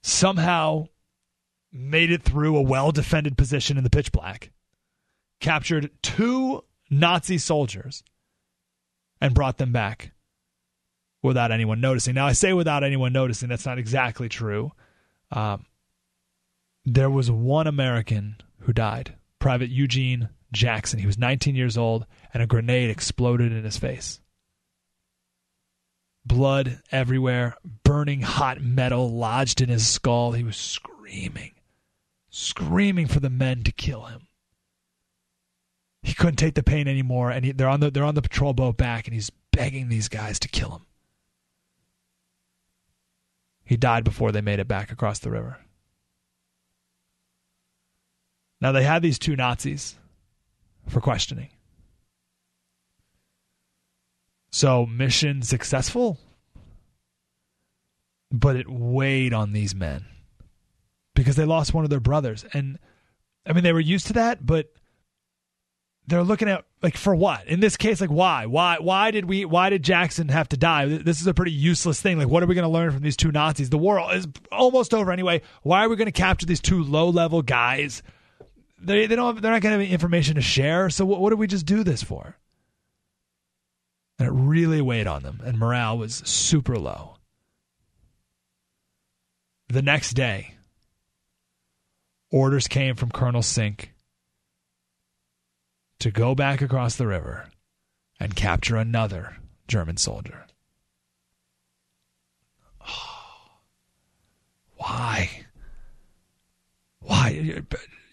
Speaker 2: Somehow made it through a well defended position in the pitch black, captured two Nazi soldiers, and brought them back without anyone noticing. Now, I say without anyone noticing, that's not exactly true. Um, there was one American who died, Private Eugene Jackson. He was 19 years old, and a grenade exploded in his face. Blood everywhere, burning hot metal lodged in his skull. He was screaming, screaming for the men to kill him. He couldn't take the pain anymore, and he, they're on the they're on the patrol boat back, and he's begging these guys to kill him. He died before they made it back across the river. Now they had these two Nazis for questioning. So mission successful, but it weighed on these men because they lost one of their brothers. And I mean, they were used to that, but they're looking at like for what? In this case like why? Why why did we why did jackson have to die? This is a pretty useless thing. Like what are we going to learn from these two nazis? The war is almost over anyway. Why are we going to capture these two low level guys? They they don't have, they're not going to have any information to share. So what, what did we just do this for? And it really weighed on them, and morale was super low. The next day, orders came from Colonel Sink to go back across the river and capture another German soldier. Why? Why?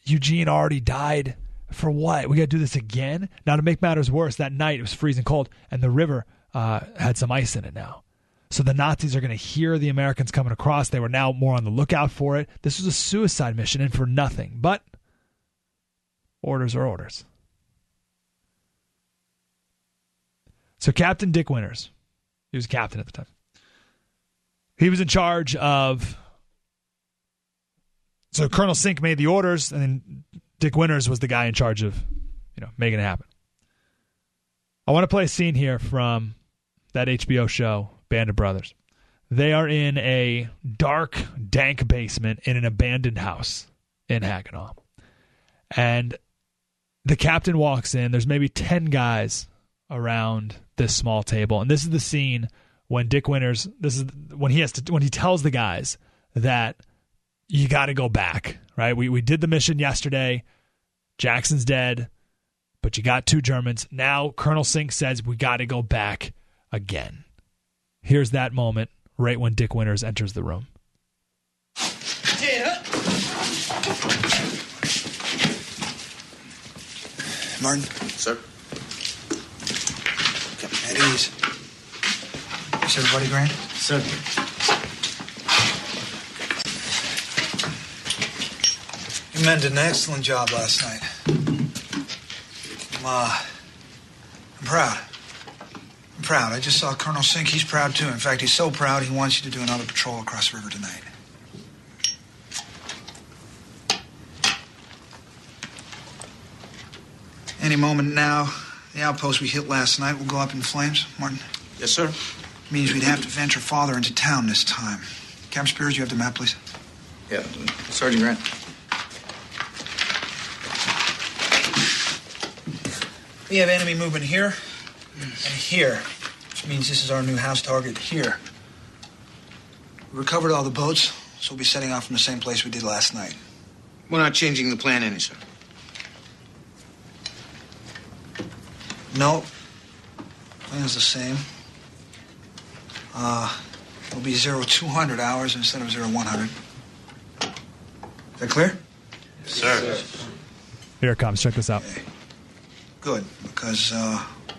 Speaker 2: Eugene already died. For what? We got to do this again? Now, to make matters worse, that night it was freezing cold and the river uh, had some ice in it now. So the Nazis are going to hear the Americans coming across. They were now more on the lookout for it. This was a suicide mission and for nothing. But orders are orders. So Captain Dick Winters, he was captain at the time. He was in charge of. So Colonel Sink made the orders, and then Dick Winters was the guy in charge of, you know, making it happen. I want to play a scene here from that HBO show, Band of Brothers. They are in a dark, dank basement in an abandoned house in Haguenau. And the captain walks in. There's maybe 10 guys around this small table. And this is the scene when Dick Winters, this is when he has to, when he tells the guys that you got to go back, right? We, we did the mission yesterday. Jackson's dead, but you got two Germans. Now Colonel Sink says we got to go back again. Here's that moment right when Dick Winters enters the room.
Speaker 11: Martin?
Speaker 12: Sir?
Speaker 11: At ease. Is everybody Grant?
Speaker 12: Sir.
Speaker 11: You men did an excellent job last night. I'm, uh, I'm proud. I'm proud. I just saw Colonel Sink. He's proud too. In fact, he's so proud he wants you to do another patrol across the river tonight. Any moment now, the outpost we hit last night will go up in flames, Martin.
Speaker 12: Yes, sir.
Speaker 11: Means we'd have to venture farther into town this time. Captain Speirs, you have the map, please.
Speaker 12: Yeah, Sergeant Grant.
Speaker 11: We have enemy movement here and here, which means this is our new house target here. We recovered all the boats, so we'll be setting off from the same place we did last night.
Speaker 12: We're not changing the plan any, sir.
Speaker 11: No. Plan's the same. Uh, it'll be zero 200 hours instead of zero 100. Is that clear?
Speaker 12: Yes, Sir.
Speaker 2: Here it comes. Check this out.
Speaker 11: Good, because uh, I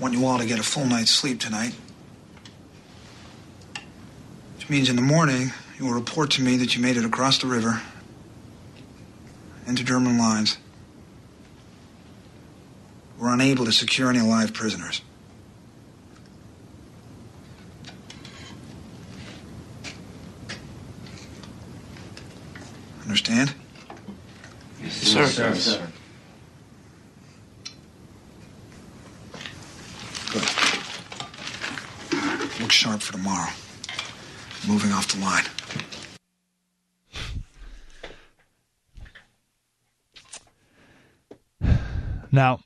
Speaker 11: want you all to get a full night's sleep tonight. Which means in the morning, you will report to me that you made it across the river into German lines. We're unable to secure any live prisoners. Understand?
Speaker 12: sir. sir.
Speaker 11: Good. Look sharp for tomorrow. Moving off the line.
Speaker 2: Now,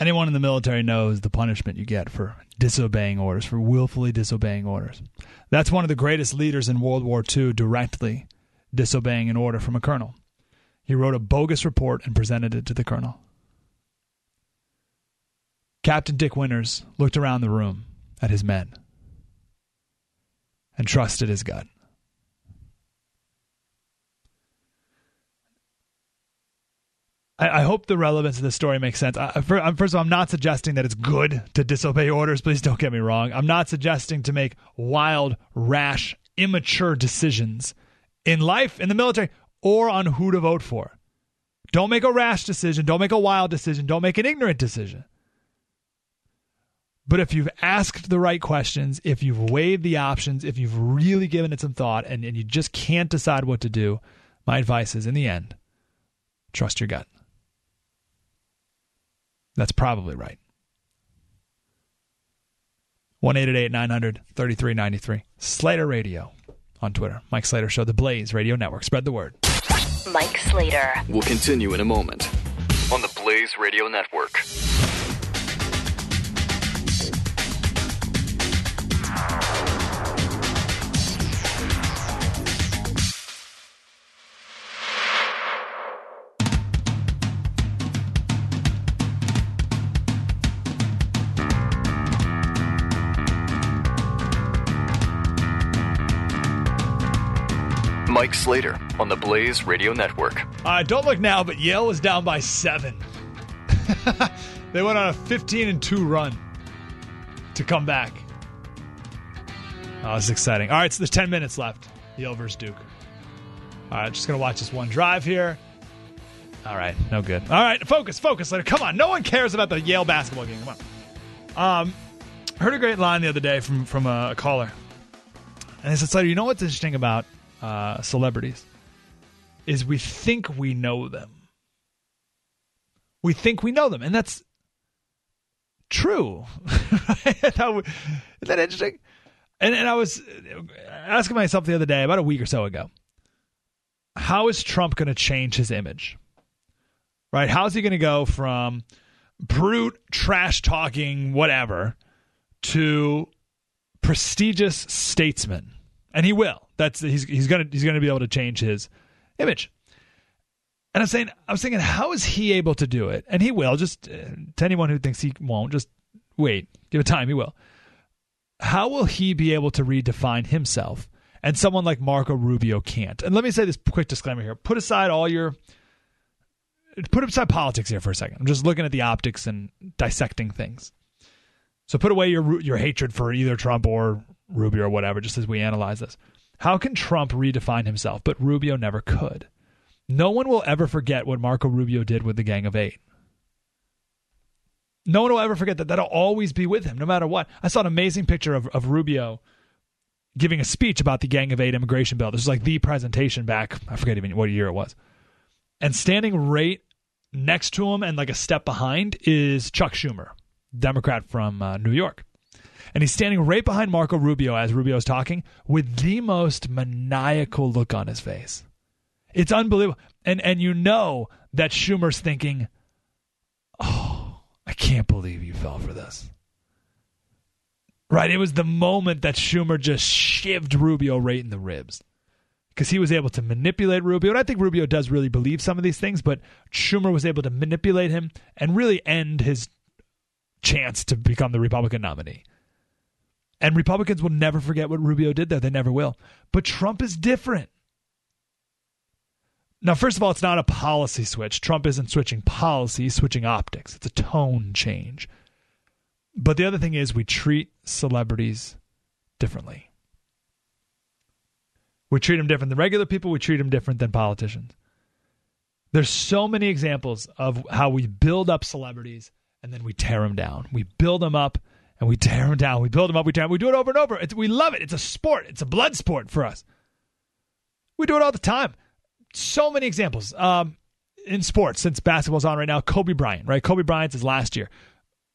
Speaker 2: anyone in the military knows the punishment you get for disobeying orders, for willfully disobeying orders. That's one of the greatest leaders in World War II directly disobeying an order from a colonel. He wrote a bogus report and presented it to the colonel. Captain Dick Winters looked around the room at his men and trusted his gut. I, I hope the relevance of the story makes sense. I, for, first of all, I'm not suggesting that it's good to disobey orders. Please don't get me wrong. I'm not suggesting to make wild, rash, immature decisions in life, in the military, or on who to vote for. Don't make a rash decision. Don't make a wild decision. Don't make an ignorant decision. But if you've asked the right questions, if you've weighed the options, if you've really given it some thought and, and you just can't decide what to do, my advice is in the end, trust your gut. That's probably right. 1 900 3393. Slater Radio on Twitter. Mike Slater Show, The Blaze Radio Network. Spread the word.
Speaker 3: Mike Slater.
Speaker 1: We'll continue in a moment on the Blaze Radio Network. Mike Slater on the Blaze Radio Network.
Speaker 2: Uh, don't look now, but Yale was down by seven. they went on a 15 and 2 run to come back. Oh, this is exciting. All right, so there's 10 minutes left. Yale versus Duke. All right, just going to watch this one drive here. All right, no good. All right, focus, focus, later. Come on, no one cares about the Yale basketball game. Come on. Um, heard a great line the other day from from a caller, and he said, "Slater, you know what's interesting about uh, celebrities is we think we know them. We think we know them, and that's true. Isn't that interesting? And and I was asking myself the other day, about a week or so ago, how is Trump going to change his image? Right? How's he going to go from brute, trash talking, whatever, to prestigious statesman? And he will. That's he's he's gonna he's gonna be able to change his image. And I'm saying I was thinking, how is he able to do it? And he will. Just uh, to anyone who thinks he won't, just wait, give it time. He will. How will he be able to redefine himself? And someone like Marco Rubio can't. And let me say this quick disclaimer here: put aside all your put aside politics here for a second. I'm just looking at the optics and dissecting things. So put away your your hatred for either Trump or Rubio or whatever, just as we analyze this. How can Trump redefine himself, but Rubio never could? No one will ever forget what Marco Rubio did with the Gang of Eight. No one will ever forget that. That'll always be with him, no matter what. I saw an amazing picture of, of Rubio giving a speech about the Gang of Eight immigration bill. This is like the presentation back, I forget even what year it was. And standing right next to him and like a step behind is Chuck Schumer, Democrat from uh, New York. And he's standing right behind Marco Rubio as Rubio's talking with the most maniacal look on his face. It's unbelievable. And and you know that Schumer's thinking, "Oh, I can't believe you fell for this." Right? It was the moment that Schumer just shivved Rubio right in the ribs. Because he was able to manipulate Rubio. And I think Rubio does really believe some of these things, but Schumer was able to manipulate him and really end his chance to become the Republican nominee. And Republicans will never forget what Rubio did there. They never will. But Trump is different. Now, first of all, it's not a policy switch. Trump isn't switching policy, he's switching optics. It's a tone change. But the other thing is, we treat celebrities differently. We treat them different than regular people, we treat them different than politicians. There's so many examples of how we build up celebrities and then we tear them down. We build them up and we tear them down. We build them up, we tear them. We do it over and over. It's, we love it. It's a sport. It's a blood sport for us. We do it all the time. So many examples um, in sports since basketball's on right now. Kobe Bryant, right? Kobe Bryant's his last year.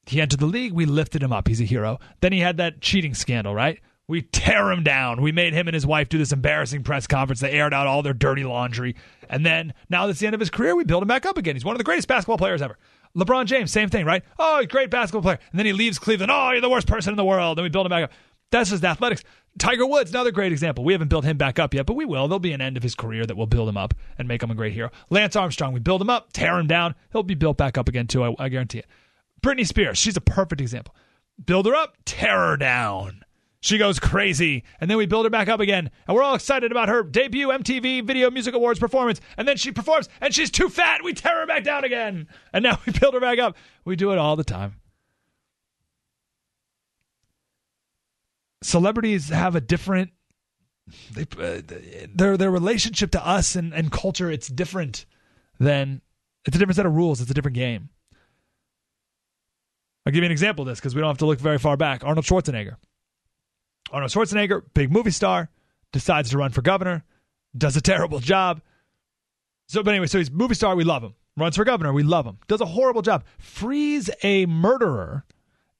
Speaker 2: He entered the league. We lifted him up. He's a hero. Then he had that cheating scandal, right? We tear him down. We made him and his wife do this embarrassing press conference. They aired out all their dirty laundry. And then now that's the end of his career, we build him back up again. He's one of the greatest basketball players ever. LeBron James, same thing, right? Oh, great basketball player. And then he leaves Cleveland. Oh, you're the worst person in the world. Then we build him back up. That's just athletics. Tiger Woods, another great example. We haven't built him back up yet, but we will. There'll be an end of his career that will build him up and make him a great hero. Lance Armstrong, we build him up, tear him down. He'll be built back up again, too. I, I guarantee it. Britney Spears, she's a perfect example. Build her up, tear her down. She goes crazy, and then we build her back up again, and we're all excited about her debut MTV Video Music Awards performance. And then she performs, and she's too fat. We tear her back down again, and now we build her back up. We do it all the time. Celebrities have a different they, uh, their their relationship to us and, and culture. It's different than it's a different set of rules. It's a different game. I'll give you an example of this because we don't have to look very far back. Arnold Schwarzenegger. Arnold Schwarzenegger, big movie star, decides to run for governor, does a terrible job. So, but anyway, so he's movie star, we love him. Runs for governor, we love him. Does a horrible job. Frees a murderer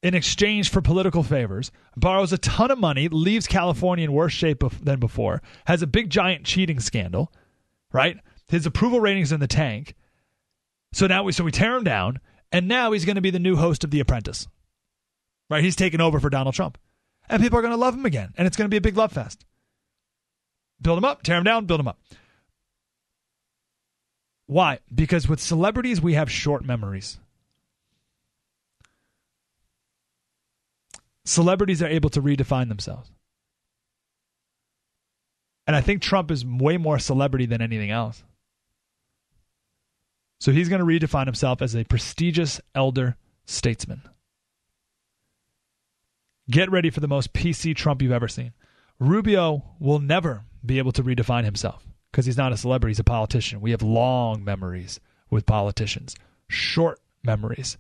Speaker 2: in exchange for political favors, borrows a ton of money, leaves California in worse shape than before, has a big giant cheating scandal, right? His approval ratings in the tank. So now we so we tear him down, and now he's going to be the new host of The Apprentice. Right? He's taken over for Donald Trump and people are going to love him again, and it's going to be a big love fest. Build him up, tear him down, build him up. Why? Because with celebrities, we have short memories. Celebrities are able to redefine themselves. And I think Trump is way more celebrity than anything else. So he's going to redefine himself as a prestigious elder statesman. Get ready for the most PC Trump you've ever seen. Rubio will never be able to redefine himself because he's not a celebrity, he's a politician. We have long memories with politicians, short memories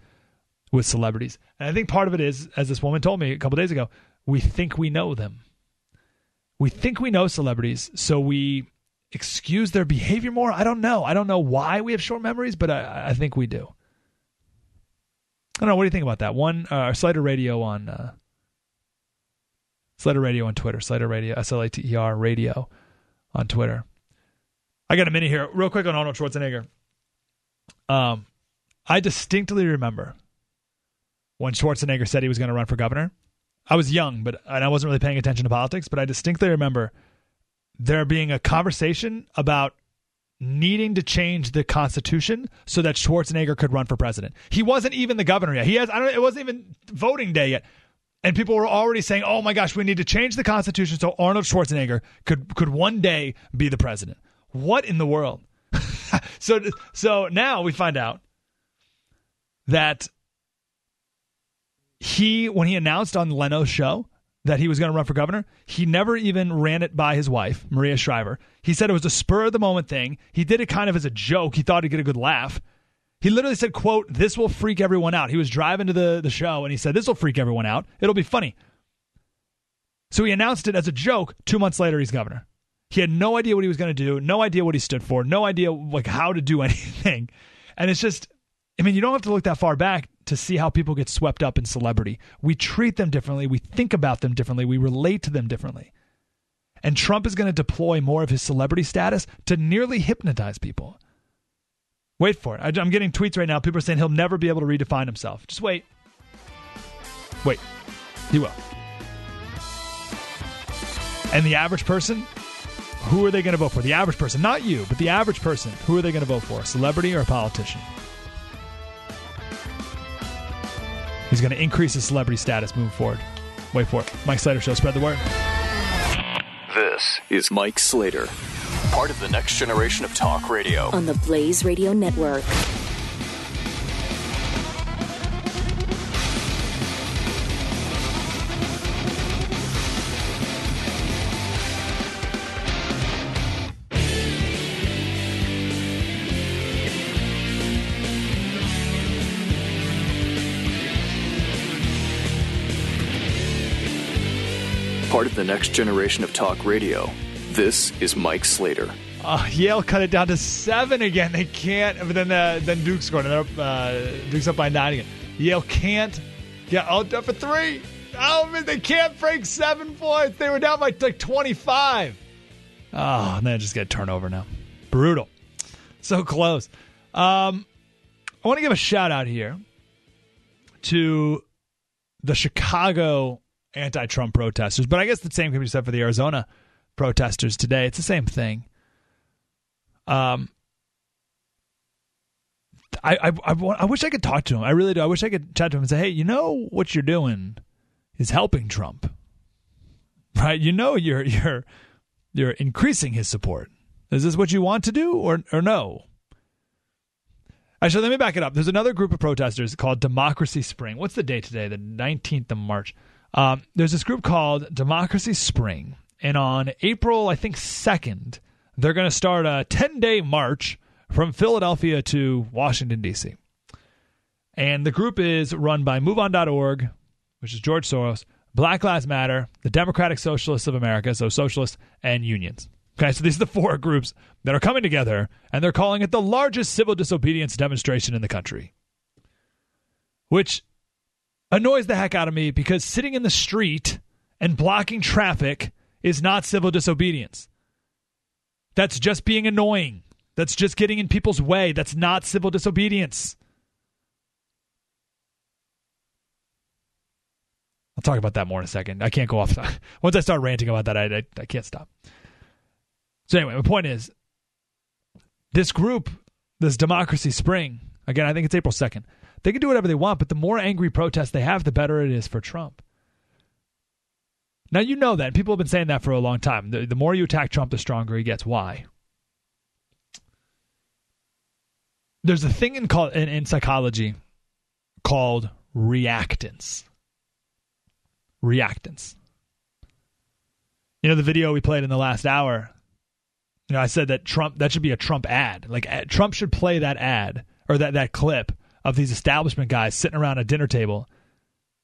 Speaker 2: with celebrities. And I think part of it is, as this woman told me a couple days ago, we think we know them. We think we know celebrities, so we excuse their behavior more. I don't know. I don't know why we have short memories, but I, I think we do. I don't know. What do you think about that? One, uh, Slater Radio on uh, Slater Radio on Twitter. Slater Radio, S L A T E R Radio on Twitter. I got a minute here, real quick on Arnold Schwarzenegger. Um, I distinctly remember when Schwarzenegger said he was going to run for governor. I was young, but and I wasn't really paying attention to politics, but I distinctly remember there being a conversation about needing to change the constitution so that Schwarzenegger could run for president. He wasn't even the governor yet. He has I don't it wasn't even voting day yet. And people were already saying, "Oh my gosh, we need to change the constitution so Arnold Schwarzenegger could could one day be the president." What in the world? so so now we find out that he when he announced on Leno's show that he was going to run for governor, he never even ran it by his wife, Maria Shriver. He said it was a spur of the moment thing. He did it kind of as a joke. He thought he'd get a good laugh. He literally said, quote, this will freak everyone out. He was driving to the, the show and he said, this will freak everyone out. It'll be funny. So he announced it as a joke. Two months later, he's governor. He had no idea what he was going to do, no idea what he stood for, no idea like how to do anything. And it's just, I mean, you don't have to look that far back to see how people get swept up in celebrity. We treat them differently, we think about them differently, we relate to them differently. And Trump is going to deploy more of his celebrity status to nearly hypnotize people. Wait for it. I'm getting tweets right now. People are saying he'll never be able to redefine himself. Just wait. Wait. He will. And the average person, who are they going to vote for? The average person, not you, but the average person, who are they going to vote for? A celebrity or a politician? He's going to increase his celebrity status moving forward. Wait for it. Mike Slater Show. Spread the word.
Speaker 1: This is Mike Slater, part of the next generation of talk radio.
Speaker 3: On the Blaze Radio Network.
Speaker 1: Part of the next generation of talk radio. This is Mike Slater.
Speaker 2: Uh, Yale cut it down to seven again. They can't. But then uh, then Duke scored, and they're up, uh, Duke's up by nine again. Yale can't get out up for three. Oh man, they can't break seven points. They were down by like twenty five. Oh, and then just get turnover now. Brutal. So close. Um, I want to give a shout out here to the Chicago anti-Trump protesters, but I guess the same can be said for the Arizona protesters today. It's the same thing. Um, I, I, I, I, wish I could talk to him. I really do. I wish I could chat to him and say, hey, you know what you're doing is helping Trump, right? You know you're you're you're increasing his support. Is this what you want to do, or or no? Actually, let me back it up. There's another group of protesters called Democracy Spring. What's the date today? The 19th of March. Um, there's this group called Democracy Spring, and on April, I think, 2nd, they're going to start a 10 day march from Philadelphia to Washington, D.C. And the group is run by MoveOn.org, which is George Soros, Black Lives Matter, the Democratic Socialists of America, so socialists, and unions. Okay, so these are the four groups that are coming together, and they're calling it the largest civil disobedience demonstration in the country. Which annoys the heck out of me because sitting in the street and blocking traffic is not civil disobedience. That's just being annoying. That's just getting in people's way. That's not civil disobedience. I'll talk about that more in a second. I can't go off. Once I start ranting about that, I, I, I can't stop. So, anyway, my point is this group, this Democracy Spring, again, I think it's April 2nd, they can do whatever they want, but the more angry protests they have, the better it is for Trump. Now you know that. People have been saying that for a long time. The, the more you attack Trump, the stronger he gets. Why? There's a thing in, in, in psychology called reactance. Reactance. You know the video we played in the last hour. You know, I said that Trump that should be a Trump ad. Like Trump should play that ad or that that clip of these establishment guys sitting around a dinner table,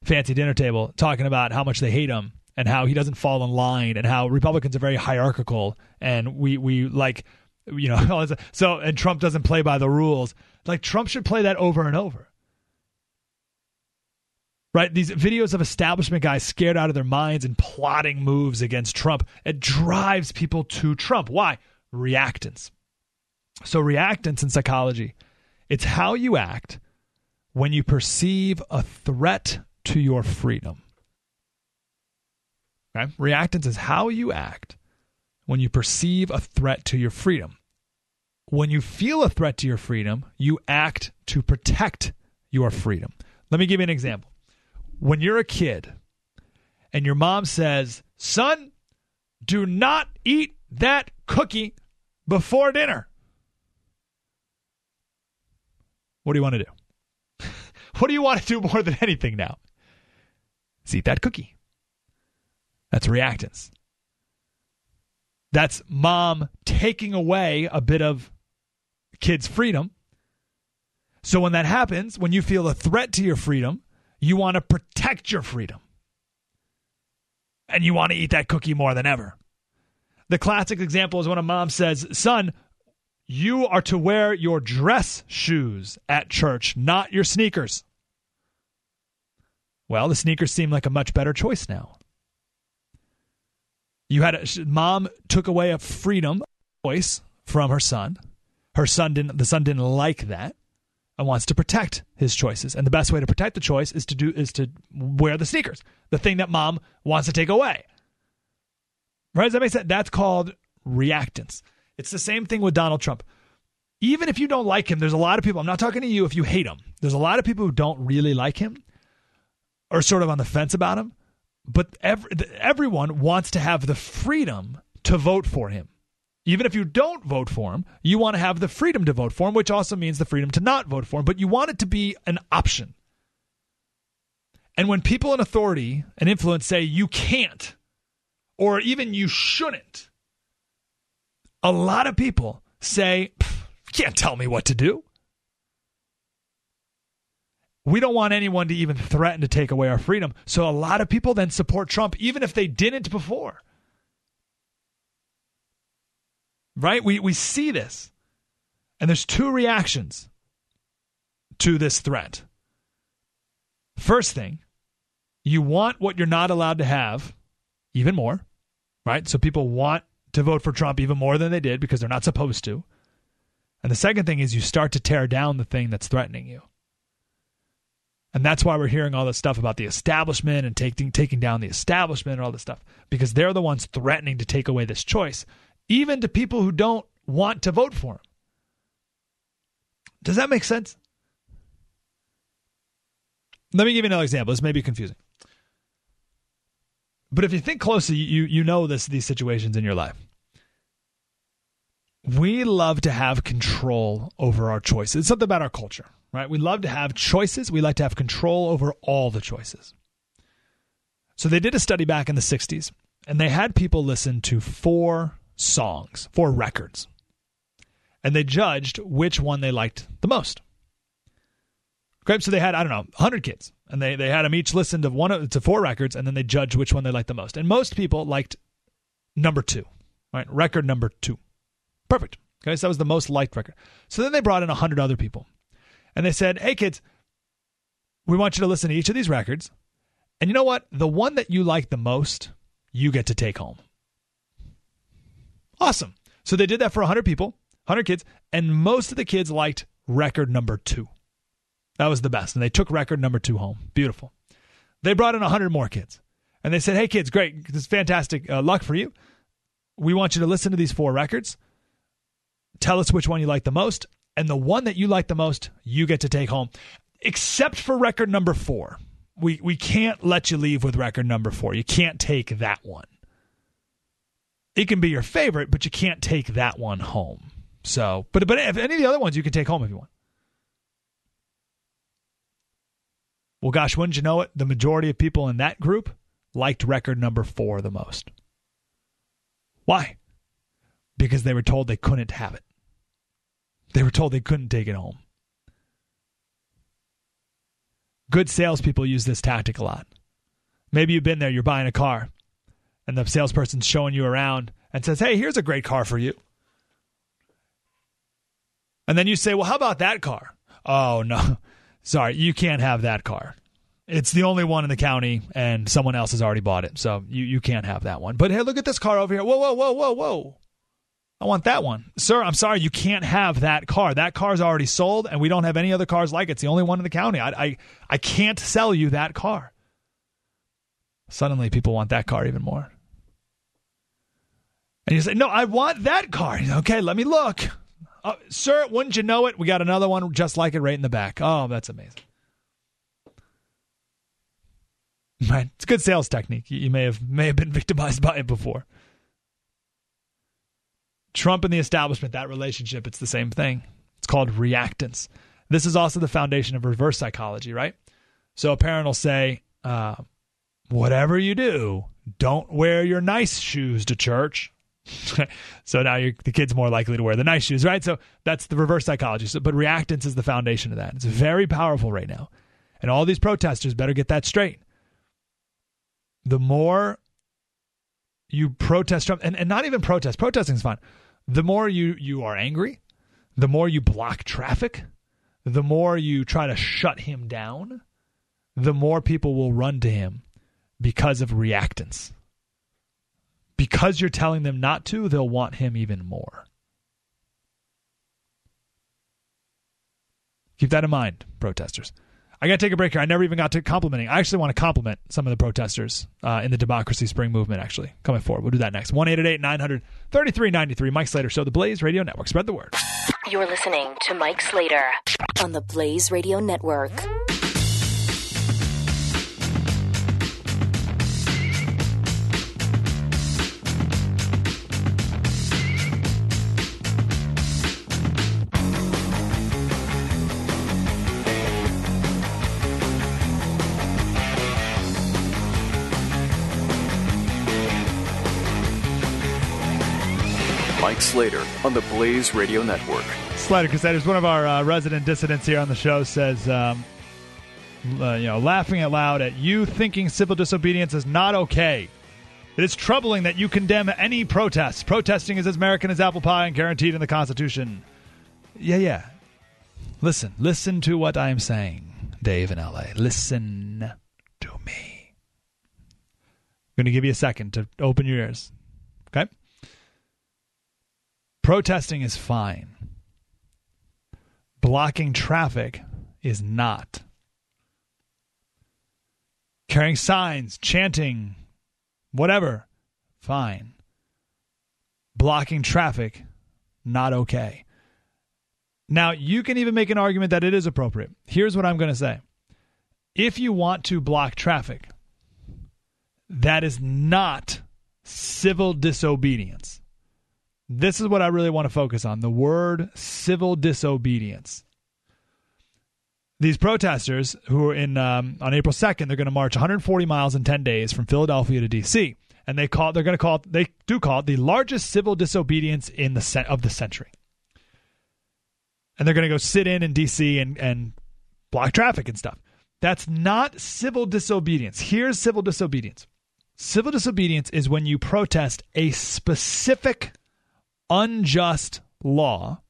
Speaker 2: fancy dinner table, talking about how much they hate him and how he doesn't fall in line and how Republicans are very hierarchical and we we like you know so and Trump doesn't play by the rules. Like Trump should play that over and over. Right? These videos of establishment guys scared out of their minds and plotting moves against Trump. It drives people to Trump. Why? Reactance. So reactance in psychology, it's how you act when you perceive a threat to your freedom. Okay? Reactance is how you act when you perceive a threat to your freedom. When you feel a threat to your freedom, you act to protect your freedom. Let me give you an example. When you're a kid and your mom says, Son, do not eat that cookie before dinner. What do you want to do? what do you want to do more than anything now? Is eat that cookie. That's reactance. That's mom taking away a bit of kids' freedom. So when that happens, when you feel a threat to your freedom, you want to protect your freedom. And you want to eat that cookie more than ever. The classic example is when a mom says, Son, you are to wear your dress shoes at church, not your sneakers. Well, the sneakers seem like a much better choice now. You had a, mom took away a freedom choice from her son. Her son didn't. The son didn't like that, and wants to protect his choices. And the best way to protect the choice is to do is to wear the sneakers, the thing that mom wants to take away. Right? Does that make sense? That's called reactance. It's the same thing with Donald Trump. Even if you don't like him, there's a lot of people. I'm not talking to you if you hate him. There's a lot of people who don't really like him or sort of on the fence about him but every, everyone wants to have the freedom to vote for him. Even if you don't vote for him, you want to have the freedom to vote for him, which also means the freedom to not vote for him, but you want it to be an option. And when people in authority and influence say you can't, or even you shouldn't, a lot of people say, can't tell me what to do. We don't want anyone to even threaten to take away our freedom. So a lot of people then support Trump, even if they didn't before. Right? We, we see this. And there's two reactions to this threat. First thing, you want what you're not allowed to have even more, right? So people want to vote for Trump even more than they did because they're not supposed to. And the second thing is you start to tear down the thing that's threatening you. And that's why we're hearing all this stuff about the establishment and taking taking down the establishment and all this stuff because they're the ones threatening to take away this choice, even to people who don't want to vote for him. Does that make sense? Let me give you another example. This may be confusing. But if you think closely, you you know this these situations in your life. We love to have control over our choices. It's something about our culture right? We love to have choices. We like to have control over all the choices. So they did a study back in the 60s, and they had people listen to four songs, four records, and they judged which one they liked the most. Okay, so they had I don't know 100 kids, and they they had them each listen to one to four records, and then they judged which one they liked the most. And most people liked number two, right? Record number two, perfect. Okay, so that was the most liked record. So then they brought in 100 other people, and they said, hey, kids, we want you to listen to each of these records. And you know what? The one that you like the most, you get to take home. Awesome. So they did that for 100 people, 100 kids, and most of the kids liked record number two. That was the best. And they took record number two home. Beautiful. They brought in 100 more kids. And they said, hey, kids, great. This is fantastic uh, luck for you. We want you to listen to these four records. Tell us which one you like the most and the one that you like the most, you get to take home, except for record number four. we we can't let you leave with record number four. You can't take that one. It can be your favorite, but you can't take that one home. So, but but if any of the other ones you can take home if you want. Well, gosh, wouldn't you know it? The majority of people in that group liked record number four the most. Why? Because they were told they couldn't have it. They were told they couldn't take it home. Good salespeople use this tactic a lot. Maybe you've been there, you're buying a car, and the salesperson's showing you around and says, Hey, here's a great car for you. And then you say, Well, how about that car? Oh, no. Sorry, you can't have that car. It's the only one in the county, and someone else has already bought it. So you, you can't have that one. But hey, look at this car over here. Whoa, whoa, whoa, whoa, whoa. I want that one. Sir, I'm sorry, you can't have that car. That car's already sold, and we don't have any other cars like it. It's the only one in the county. I, I, I can't sell you that car. Suddenly, people want that car even more. And you say, No, I want that car. Okay, let me look. Uh, sir, wouldn't you know it? We got another one just like it right in the back. Oh, that's amazing. Right. It's a good sales technique. You may have may have been victimized by it before. Trump and the establishment, that relationship, it's the same thing. It's called reactance. This is also the foundation of reverse psychology, right? So a parent will say, uh, whatever you do, don't wear your nice shoes to church. so now the kid's more likely to wear the nice shoes, right? So that's the reverse psychology. So, but reactance is the foundation of that. It's very powerful right now. And all these protesters better get that straight. The more you protest Trump, and, and not even protest, protesting is fine the more you you are angry, the more you block traffic, the more you try to shut him down, the more people will run to him because of reactance. Because you're telling them not to, they'll want him even more. Keep that in mind, protesters. I got to take a break here. I never even got to complimenting. I actually want to compliment some of the protesters uh, in the Democracy Spring movement, actually, coming forward. We'll do that next. 1 900 3393. Mike Slater Show, the Blaze Radio Network. Spread the word.
Speaker 3: You're listening to Mike Slater on the Blaze Radio Network.
Speaker 1: Mike Slater on the Blaze Radio Network.
Speaker 2: Slater Crusaders, one of our uh, resident dissidents here on the show, says, um, uh, you know, laughing out loud at you thinking civil disobedience is not okay. It is troubling that you condemn any protest. Protesting is as American as apple pie and guaranteed in the Constitution. Yeah, yeah. Listen, listen to what I'm saying, Dave in LA. Listen to me. I'm going to give you a second to open your ears. Okay? Protesting is fine. Blocking traffic is not. Carrying signs, chanting, whatever, fine. Blocking traffic, not okay. Now, you can even make an argument that it is appropriate. Here's what I'm going to say if you want to block traffic, that is not civil disobedience. This is what I really want to focus on the word civil disobedience. These protesters who are in um, on April 2nd, they're going to march 140 miles in 10 days from Philadelphia to D.C. And they call they're going to call it, they do call it the largest civil disobedience in the of the century. And they're going to go sit in in D.C. and and block traffic and stuff. That's not civil disobedience. Here's civil disobedience. Civil disobedience is when you protest a specific unjust law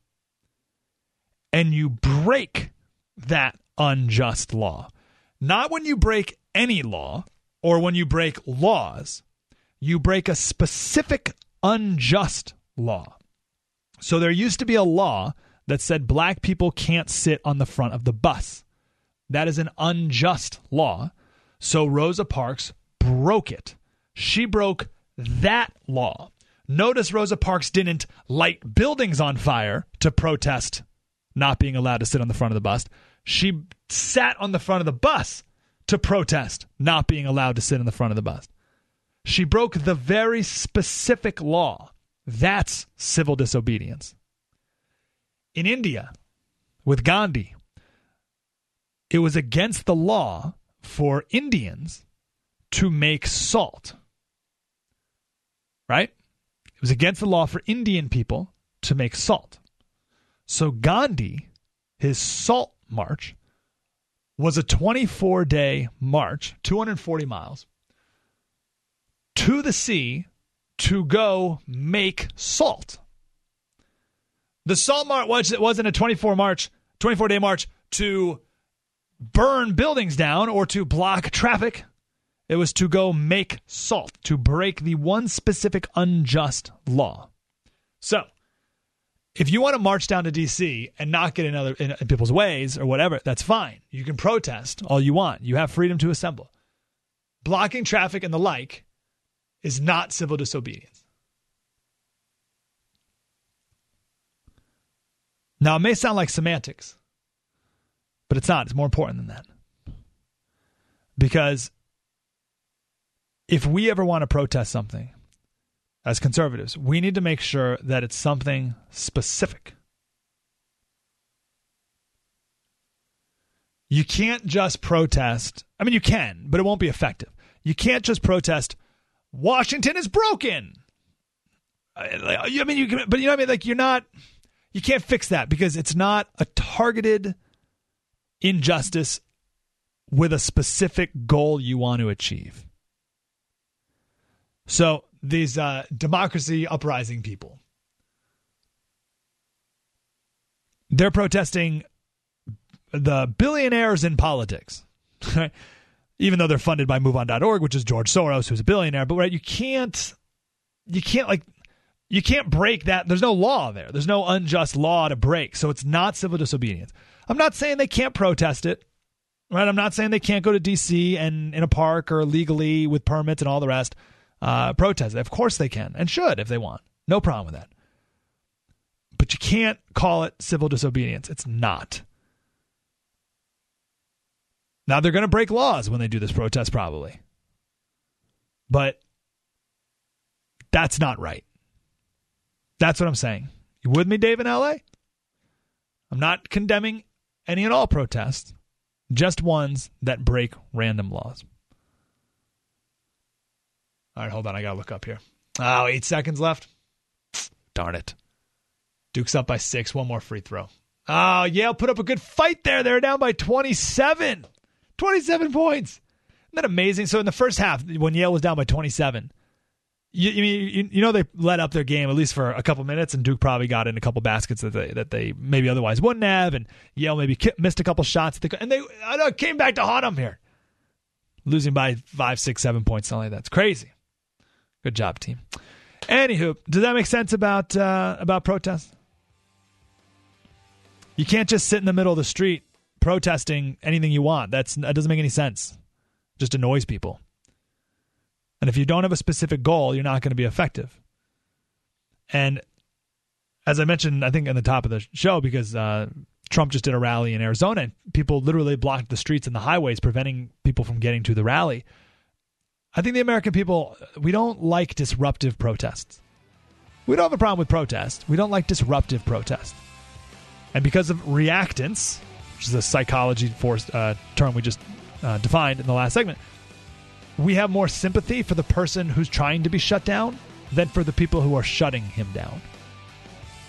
Speaker 2: and you break that unjust law. Not when you break any law or when you break laws, you break a specific unjust law. So there used to be a law that said black people can't sit on the front of the bus. That is an unjust law. So Rosa Parks broke it. She broke that law. Notice Rosa Parks didn't light buildings on fire to protest not being allowed to sit on the front of the bus. She sat on the front of the bus to protest not being allowed to sit in the front of the bus. She broke the very specific law. That's civil disobedience. In India, with Gandhi, it was against the law for Indians to make salt. Right? Was against the law for Indian people to make salt. So Gandhi, his salt march, was a 24 day march, 240 miles, to the sea to go make salt. The salt march was, it wasn't a 24 march, 24 day march to burn buildings down or to block traffic. It was to go make salt, to break the one specific unjust law. So, if you want to march down to DC and not get in other in people's ways or whatever, that's fine. You can protest all you want. You have freedom to assemble. Blocking traffic and the like is not civil disobedience. Now, it may sound like semantics, but it's not. It's more important than that. Because if we ever want to protest something as conservatives, we need to make sure that it's something specific. You can't just protest. I mean, you can, but it won't be effective. You can't just protest, Washington is broken. I mean, you can, but you know what I mean? Like, you're not, you can't fix that because it's not a targeted injustice with a specific goal you want to achieve. So these uh, democracy uprising people, they're protesting the billionaires in politics, even though they're funded by MoveOn.org, which is George Soros, who's a billionaire. But right, you can't, you can't like, you can't break that. There's no law there. There's no unjust law to break. So it's not civil disobedience. I'm not saying they can't protest it. Right? I'm not saying they can't go to DC and in a park or legally with permits and all the rest uh, protest. Of course they can and should if they want. No problem with that. But you can't call it civil disobedience. It's not. Now they're going to break laws when they do this protest, probably. But that's not right. That's what I'm saying. You with me, Dave, in LA? I'm not condemning any and all protests, just ones that break random laws. All right, hold on. I got to look up here. Oh, eight seconds left. Darn it. Duke's up by six. One more free throw. Oh, Yale put up a good fight there. They're down by 27. 27 points. Isn't that amazing? So in the first half, when Yale was down by 27, you, you, you know they let up their game at least for a couple minutes, and Duke probably got in a couple baskets that they that they maybe otherwise wouldn't have, and Yale maybe missed a couple shots, and they I know, came back to haunt them here, losing by five, six, seven points. Something like that. It's crazy. Good job, team. Anywho, does that make sense about uh, about protests? You can't just sit in the middle of the street protesting anything you want. That's that doesn't make any sense. Just annoys people. And if you don't have a specific goal, you're not going to be effective. And as I mentioned, I think in the top of the show, because uh, Trump just did a rally in Arizona, and people literally blocked the streets and the highways, preventing people from getting to the rally. I think the American people, we don't like disruptive protests. We don't have a problem with protests. We don't like disruptive protests. And because of reactance, which is a psychology force, uh, term we just uh, defined in the last segment, we have more sympathy for the person who's trying to be shut down than for the people who are shutting him down.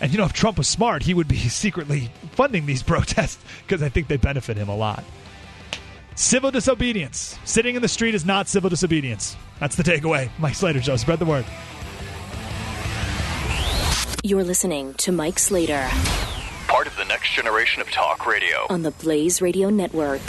Speaker 2: And you know, if Trump was smart, he would be secretly funding these protests because I think they benefit him a lot. Civil disobedience. Sitting in the street is not civil disobedience. That's the takeaway. Mike Slater Show. Spread the word.
Speaker 3: You're listening to Mike Slater.
Speaker 1: Part of the next generation of talk radio.
Speaker 3: On the Blaze Radio Network.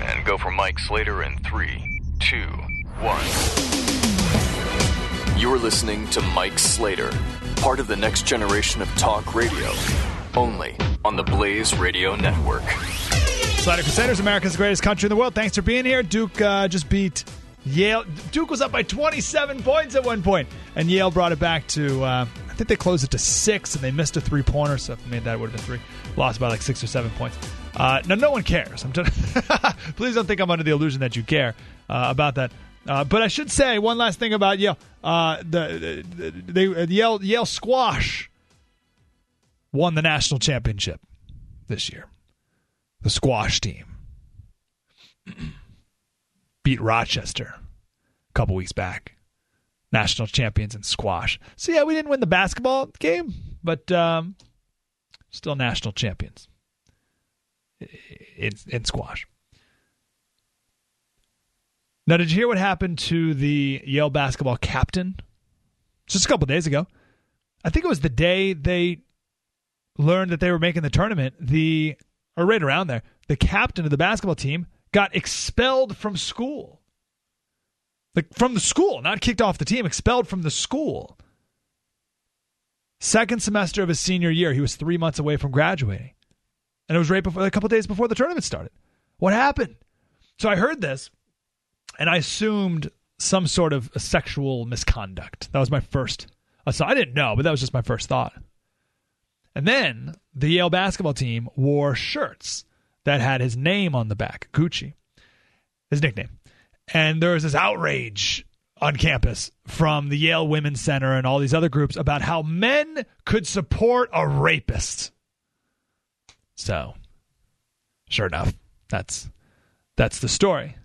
Speaker 1: And go for Mike Slater in three, two, one. You're listening to Mike Slater, part of the next generation of talk radio, only on the Blaze Radio Network.
Speaker 2: Slater Crusaders, America's greatest country in the world. Thanks for being here. Duke uh, just beat Yale Duke was up by 27 points at one point, and Yale brought it back to. Uh, I think they closed it to six, and they missed a three pointer. So if they made that, would have been three. Lost by like six or seven points. Uh, now, no one cares. I'm t- Please don't think I'm under the illusion that you care uh, about that. Uh, but I should say one last thing about Yale. Uh, the, the, they, Yale Yale squash won the national championship this year. The squash team beat Rochester a couple weeks back. National champions in squash. So yeah, we didn't win the basketball game, but um, still national champions in, in squash. Now, did you hear what happened to the Yale basketball captain just a couple days ago? I think it was the day they learned that they were making the tournament. The or right around there, the captain of the basketball team got expelled from school. Like from the school, not kicked off the team, expelled from the school. Second semester of his senior year, he was three months away from graduating, and it was right before a couple days before the tournament started. What happened? So I heard this and I assumed some sort of sexual misconduct. That was my first. So I didn't know, but that was just my first thought. And then the Yale basketball team wore shirts that had his name on the back, Gucci, his nickname. And there was this outrage on campus from the Yale Women's Center and all these other groups about how men could support a rapist. So, sure enough, that's that's the story.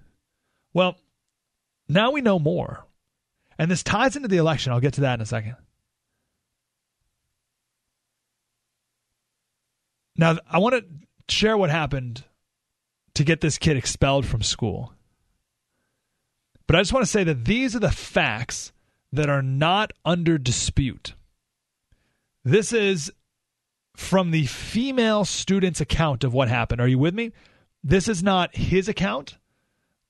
Speaker 2: Well, now we know more. And this ties into the election. I'll get to that in a second. Now, I want to share what happened to get this kid expelled from school. But I just want to say that these are the facts that are not under dispute. This is from the female student's account of what happened. Are you with me? This is not his account.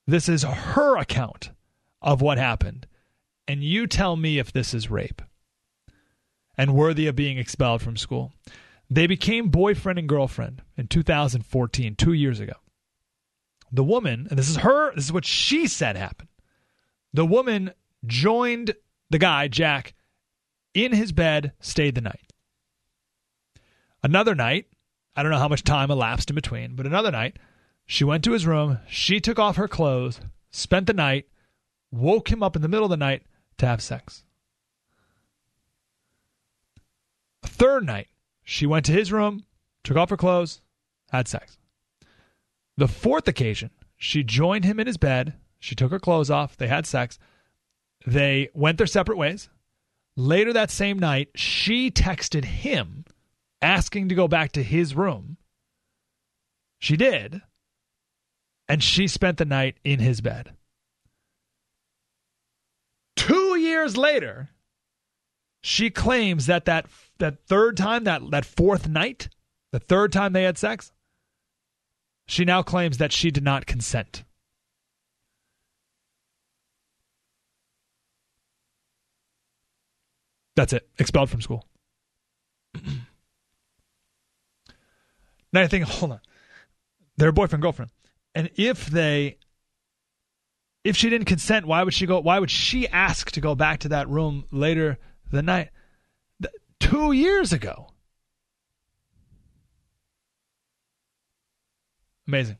Speaker 2: This is her account of what happened. And you tell me if this is rape and worthy of being expelled from school. They became boyfriend and girlfriend in 2014, two years ago. The woman, and this is her, this is what she said happened. The woman joined the guy, Jack, in his bed, stayed the night. Another night, I don't know how much time elapsed in between, but another night, she went to his room, she took off her clothes, spent the night, woke him up in the middle of the night to have sex. Third night, she went to his room, took off her clothes, had sex. The fourth occasion, she joined him in his bed. She took her clothes off. They had sex. They went their separate ways. Later that same night, she texted him asking to go back to his room. She did. And she spent the night in his bed. Two years later, she claims that that, that third time, that, that fourth night, the third time they had sex, she now claims that she did not consent. That's it. Expelled from school. now I think, hold on. They're boyfriend girlfriend, and if they, if she didn't consent, why would she go? Why would she ask to go back to that room later the night? Two years ago. Amazing.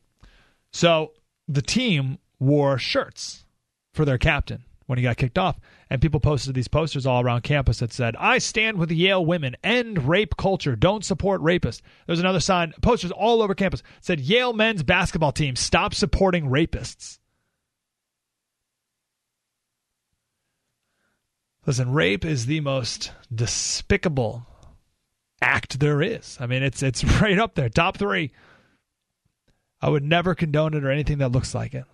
Speaker 2: So the team wore shirts for their captain when he got kicked off. And people posted these posters all around campus that said, I stand with Yale women, end rape culture, don't support rapists. There's another sign, posters all over campus said, Yale men's basketball team, stop supporting rapists. Listen, rape is the most despicable act there is. I mean, it's it's right up there, top three. I would never condone it or anything that looks like it.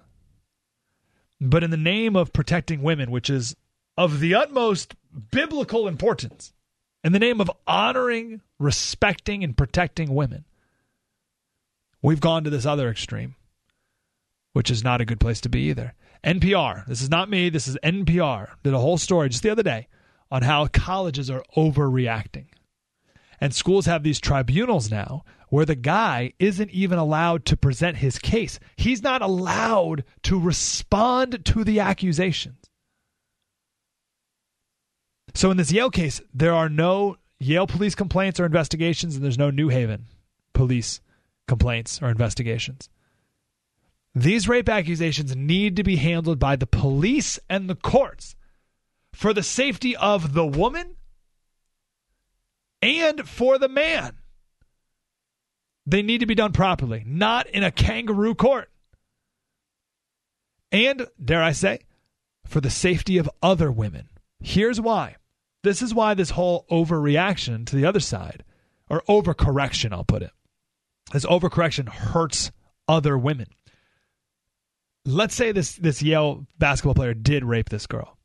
Speaker 2: But in the name of protecting women, which is of the utmost biblical importance, in the name of honoring, respecting, and protecting women, we've gone to this other extreme, which is not a good place to be either. NPR, this is not me, this is NPR, did a whole story just the other day on how colleges are overreacting. And schools have these tribunals now where the guy isn't even allowed to present his case. He's not allowed to respond to the accusations. So in this Yale case, there are no Yale police complaints or investigations, and there's no New Haven police complaints or investigations. These rape accusations need to be handled by the police and the courts for the safety of the woman and for the man. They need to be done properly, not in a kangaroo court. And, dare I say, for the safety of other women. Here's why. This is why this whole overreaction to the other side, or overcorrection, I'll put it, this overcorrection hurts other women. Let's say this, this Yale basketball player did rape this girl.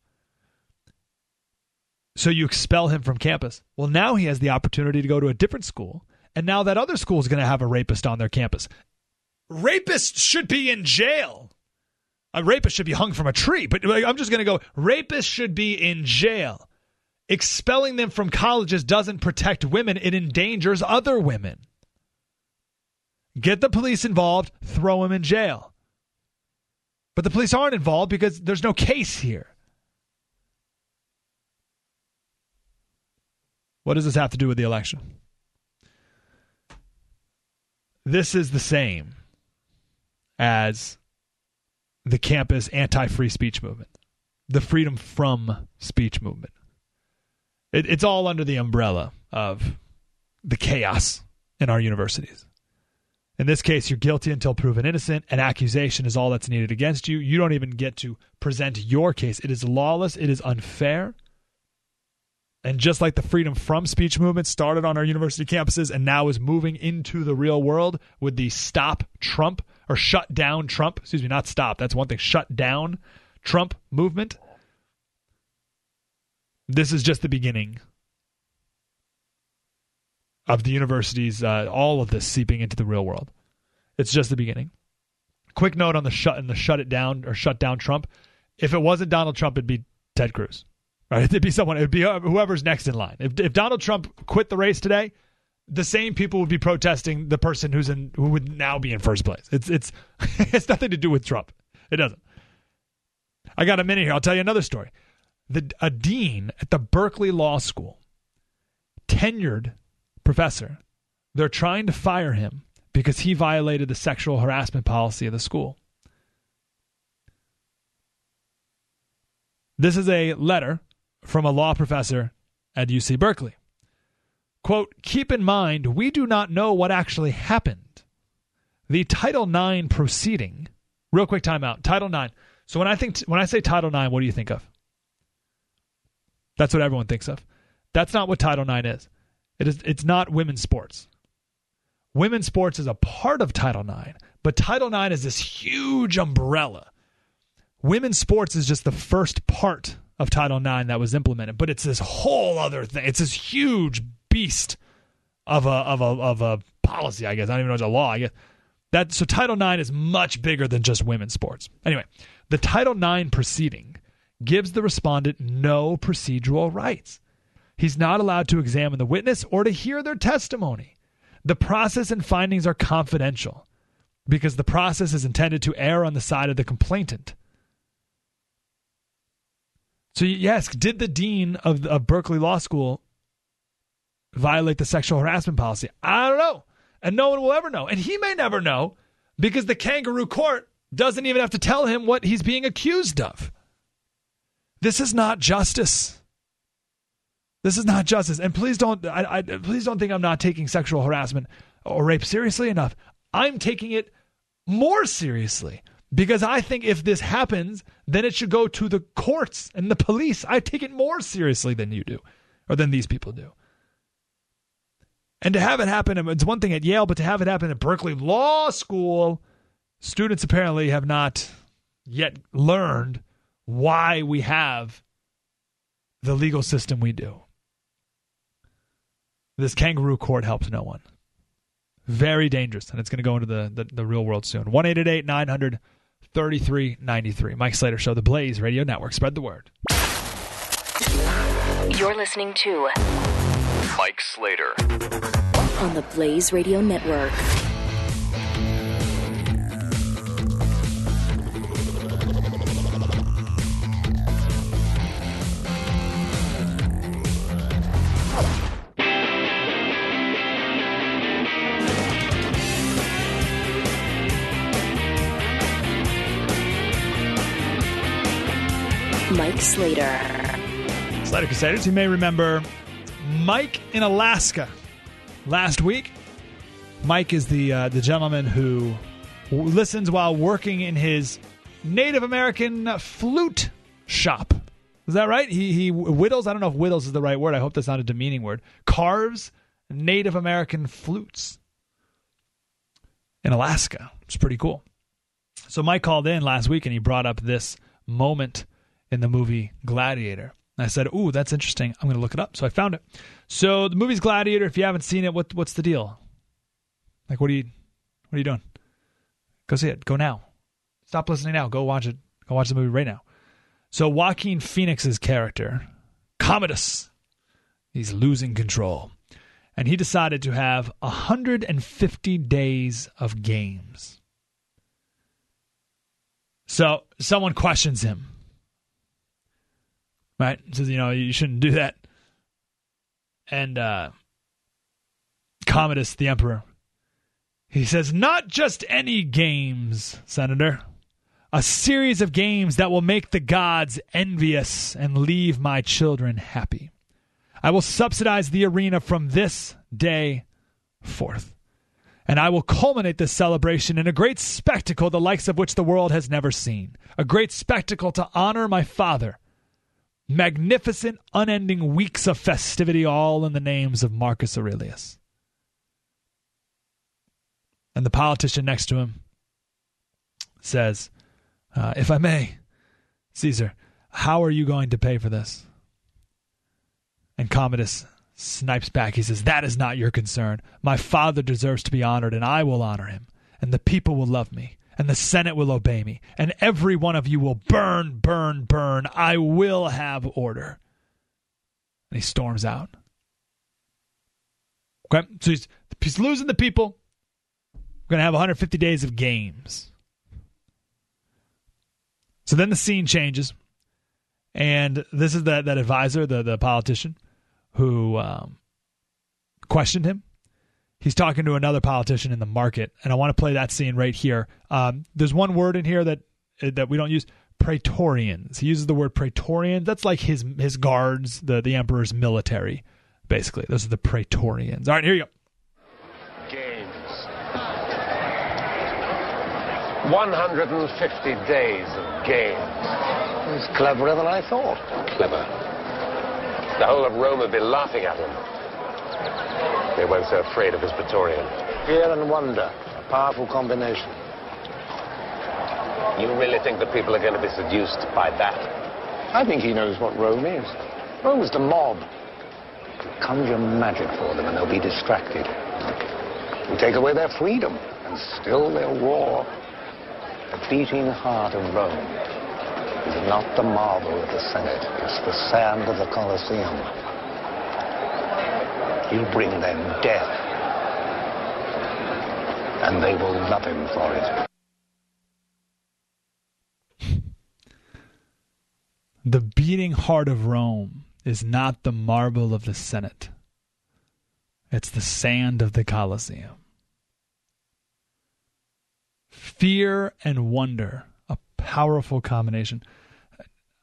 Speaker 2: So you expel him from campus. Well, now he has the opportunity to go to a different school. And now that other school is going to have a rapist on their campus. Rapists should be in jail. A rapist should be hung from a tree. But I'm just going to go rapists should be in jail. Expelling them from colleges doesn't protect women, it endangers other women. Get the police involved, throw them in jail. But the police aren't involved because there's no case here. What does this have to do with the election? This is the same as the campus anti free speech movement, the freedom from speech movement. It, it's all under the umbrella of the chaos in our universities. In this case, you're guilty until proven innocent. An accusation is all that's needed against you. You don't even get to present your case. It is lawless, it is unfair. And just like the freedom from speech movement started on our university campuses and now is moving into the real world with the stop Trump or shut down Trump, excuse me, not stop, that's one thing, shut down Trump movement. This is just the beginning of the universities, uh, all of this seeping into the real world. It's just the beginning. Quick note on the shut and the shut it down or shut down Trump. If it wasn't Donald Trump, it'd be Ted Cruz. Right? It'd be someone. It'd be uh, whoever's next in line. If, if Donald Trump quit the race today, the same people would be protesting the person who's in who would now be in first place. It's it's it's nothing to do with Trump. It doesn't. I got a minute here. I'll tell you another story. The a dean at the Berkeley Law School, tenured professor, they're trying to fire him because he violated the sexual harassment policy of the school. This is a letter from a law professor at UC Berkeley. Quote, keep in mind, we do not know what actually happened. The Title IX proceeding, real quick timeout. Title IX. So when I think when I say Title IX, what do you think of? That's what everyone thinks of. That's not what Title IX is. It is it's not women's sports. Women's sports is a part of Title IX, but Title IX is this huge umbrella. Women's sports is just the first part of Title IX that was implemented, but it's this whole other thing. It's this huge beast of a of a of a policy. I guess I don't even know it's a law. I guess that so Title IX is much bigger than just women's sports. Anyway, the Title IX proceeding gives the respondent no procedural rights. He's not allowed to examine the witness or to hear their testimony. The process and findings are confidential because the process is intended to err on the side of the complainant. So, yes, did the dean of, of Berkeley Law School violate the sexual harassment policy? I don't know. And no one will ever know. And he may never know because the kangaroo court doesn't even have to tell him what he's being accused of. This is not justice. This is not justice. And please don't I, I, please don't think I'm not taking sexual harassment or rape seriously enough. I'm taking it more seriously because I think if this happens, then it should go to the courts and the police. I take it more seriously than you do or than these people do. And to have it happen, it's one thing at Yale, but to have it happen at Berkeley Law School, students apparently have not yet learned why we have the legal system we do. This kangaroo court helps no one. Very dangerous, and it's going to go into the, the, the real world soon. 1 900 3393. Mike Slater Show, the Blaze Radio Network. Spread the word.
Speaker 3: You're listening to
Speaker 1: Mike Slater.
Speaker 3: On the Blaze Radio Network. Slater.
Speaker 2: Slater Crusaders, you may remember Mike in Alaska last week. Mike is the uh, the gentleman who listens while working in his Native American flute shop. Is that right? He he whittles. I don't know if whittles is the right word. I hope that's not a demeaning word. Carves Native American flutes in Alaska. It's pretty cool. So Mike called in last week and he brought up this moment in the movie Gladiator. And I said, "Ooh, that's interesting. I'm going to look it up." So I found it. So the movie's Gladiator. If you haven't seen it, what what's the deal? Like, what are you what are you doing? Go see it. Go now. Stop listening now. Go watch it. Go watch the movie right now. So Joaquin Phoenix's character, Commodus, he's losing control, and he decided to have 150 days of games. So someone questions him right? Says, you know, you shouldn't do that. And uh, Commodus, the emperor, he says, not just any games, Senator. A series of games that will make the gods envious and leave my children happy. I will subsidize the arena from this day forth. And I will culminate this celebration in a great spectacle, the likes of which the world has never seen. A great spectacle to honor my father magnificent, unending weeks of festivity, all in the names of Marcus Aurelius. And the politician next to him says, uh, If I may, Caesar, how are you going to pay for this? And Commodus snipes back. He says, That is not your concern. My father deserves to be honored, and I will honor him, and the people will love me and the Senate will obey me, and every one of you will burn, burn, burn. I will have order. And he storms out. Okay, so he's, he's losing the people. We're going to have 150 days of games. So then the scene changes, and this is that, that advisor, the, the politician, who um, questioned him he's talking to another politician in the market, and I want to play that scene right here. Um, there's one word in here that that we don't use. Praetorians. He uses the word Praetorian. That's like his his guards, the the emperor's military, basically. Those are the Praetorians. All right, here you go.
Speaker 13: Games. 150 days of games.
Speaker 14: He's cleverer than I thought.
Speaker 13: Clever. The whole of Rome would be laughing at him. They weren't so afraid of his Praetorian.
Speaker 14: Fear and wonder, a powerful combination.
Speaker 13: You really think the people are going to be seduced by that?
Speaker 14: I think he knows what Rome is. Rome is the mob. You conjure magic for them and they'll be distracted. You take away their freedom and still they'll roar. The beating heart of Rome is not the marble of the Senate, it's the sand of the Colosseum. He'll bring them death. And they will love him for it.
Speaker 2: The beating heart of Rome is not the marble of the Senate. It's the sand of the Colosseum. Fear and wonder, a powerful combination.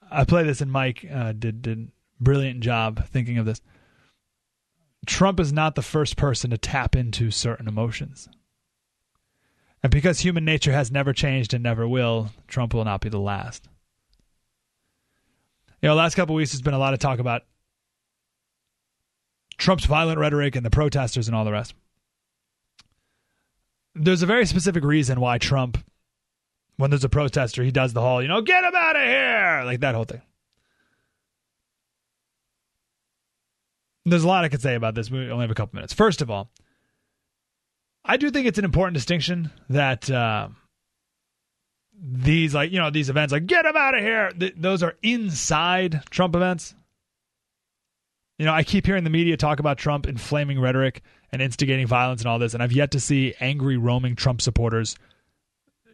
Speaker 2: I play this, and Mike uh, did did brilliant job thinking of this. Trump is not the first person to tap into certain emotions. And because human nature has never changed and never will, Trump will not be the last. You know, the last couple weeks there's been a lot of talk about Trump's violent rhetoric and the protesters and all the rest. There's a very specific reason why Trump, when there's a protester, he does the whole, you know, get him out of here, like that whole thing. There's a lot I could say about this. We only have a couple minutes. First of all, I do think it's an important distinction that uh, these, like you know, these events, like get them out of here. Th- those are inside Trump events. You know, I keep hearing the media talk about Trump inflaming rhetoric and instigating violence and all this, and I've yet to see angry, roaming Trump supporters,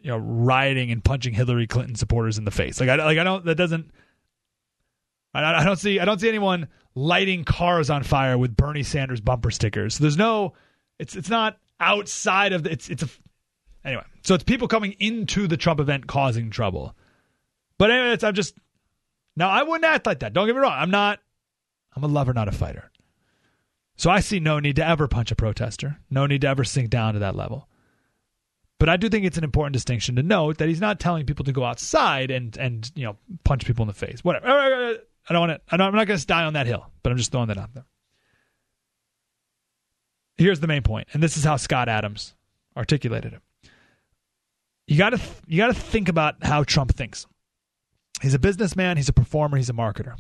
Speaker 2: you know, rioting and punching Hillary Clinton supporters in the face. Like I like I don't that doesn't. I, I don't see I don't see anyone lighting cars on fire with Bernie Sanders bumper stickers. There's no. It's it's not outside of the. It's it's a. Anyway, so it's people coming into the Trump event causing trouble. But anyway, I'm just now I wouldn't act like that. Don't get me wrong. I'm not. I'm a lover, not a fighter. So I see no need to ever punch a protester. No need to ever sink down to that level. But I do think it's an important distinction to note that he's not telling people to go outside and and you know punch people in the face. Whatever. I don't want to. I'm not going to die on that hill. But I'm just throwing that out there. Here's the main point, and this is how Scott Adams articulated it. You got to you got to think about how Trump thinks. He's a businessman. He's a performer. He's a marketer.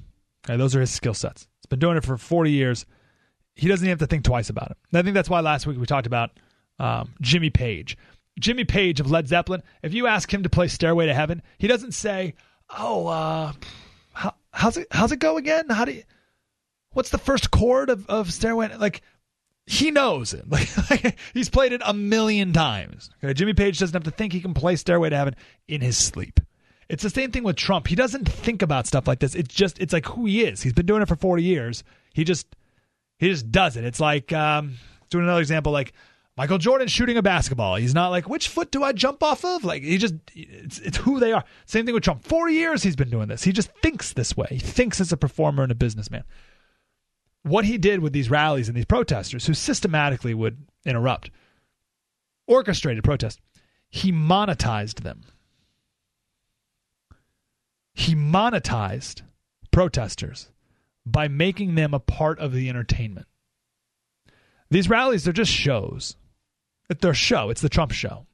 Speaker 2: Okay, those are his skill sets. He's been doing it for 40 years. He doesn't even have to think twice about it. And I think that's why last week we talked about um, Jimmy Page. Jimmy Page of Led Zeppelin. If you ask him to play Stairway to Heaven, he doesn't say, "Oh, uh, how's it how's it go again? How do you, what's the first chord of, of Stairway?" Like he knows it. Like, he's played it a million times. Okay? Jimmy Page doesn't have to think he can play Stairway to Heaven in his sleep. It's the same thing with Trump. He doesn't think about stuff like this. It's just it's like who he is. He's been doing it for 40 years. He just he just does it. It's like um doing another example like Michael Jordan shooting a basketball. He's not like which foot do I jump off of? Like he just it's it's who they are. Same thing with Trump. 40 years he's been doing this. He just thinks this way. He thinks as a performer and a businessman. What he did with these rallies and these protesters who systematically would interrupt orchestrated protest, he monetized them he monetized protesters by making them a part of the entertainment. These rallies, they're just shows. They're a show. It's the Trump show.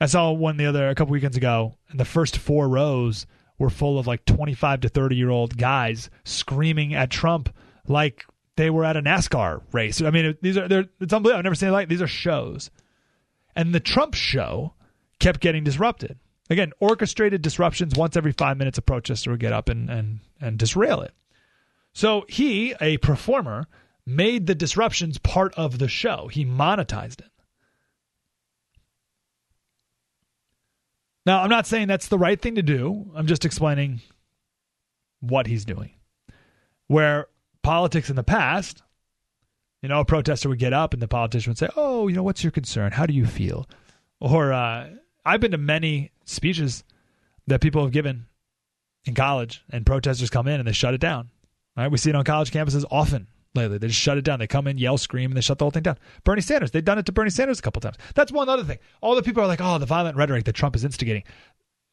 Speaker 2: I saw one the other a couple weekends ago, and the first four rows were full of like 25 to 30 year old guys screaming at Trump like they were at a NASCAR race. I mean, these are they're, it's unbelievable. I've never seen it like these are shows, and the Trump show kept getting disrupted. Again, orchestrated disruptions once every five minutes, a protester would get up and, and, and disrail it. So he, a performer, made the disruptions part of the show. He monetized it. Now, I'm not saying that's the right thing to do. I'm just explaining what he's doing. Where politics in the past, you know, a protester would get up and the politician would say, Oh, you know, what's your concern? How do you feel? Or, uh, I've been to many speeches that people have given in college, and protesters come in and they shut it down. Right? We see it on college campuses often lately. They just shut it down. They come in, yell, scream, and they shut the whole thing down. Bernie Sanders, they've done it to Bernie Sanders a couple times. That's one other thing. All the people are like, oh, the violent rhetoric that Trump is instigating.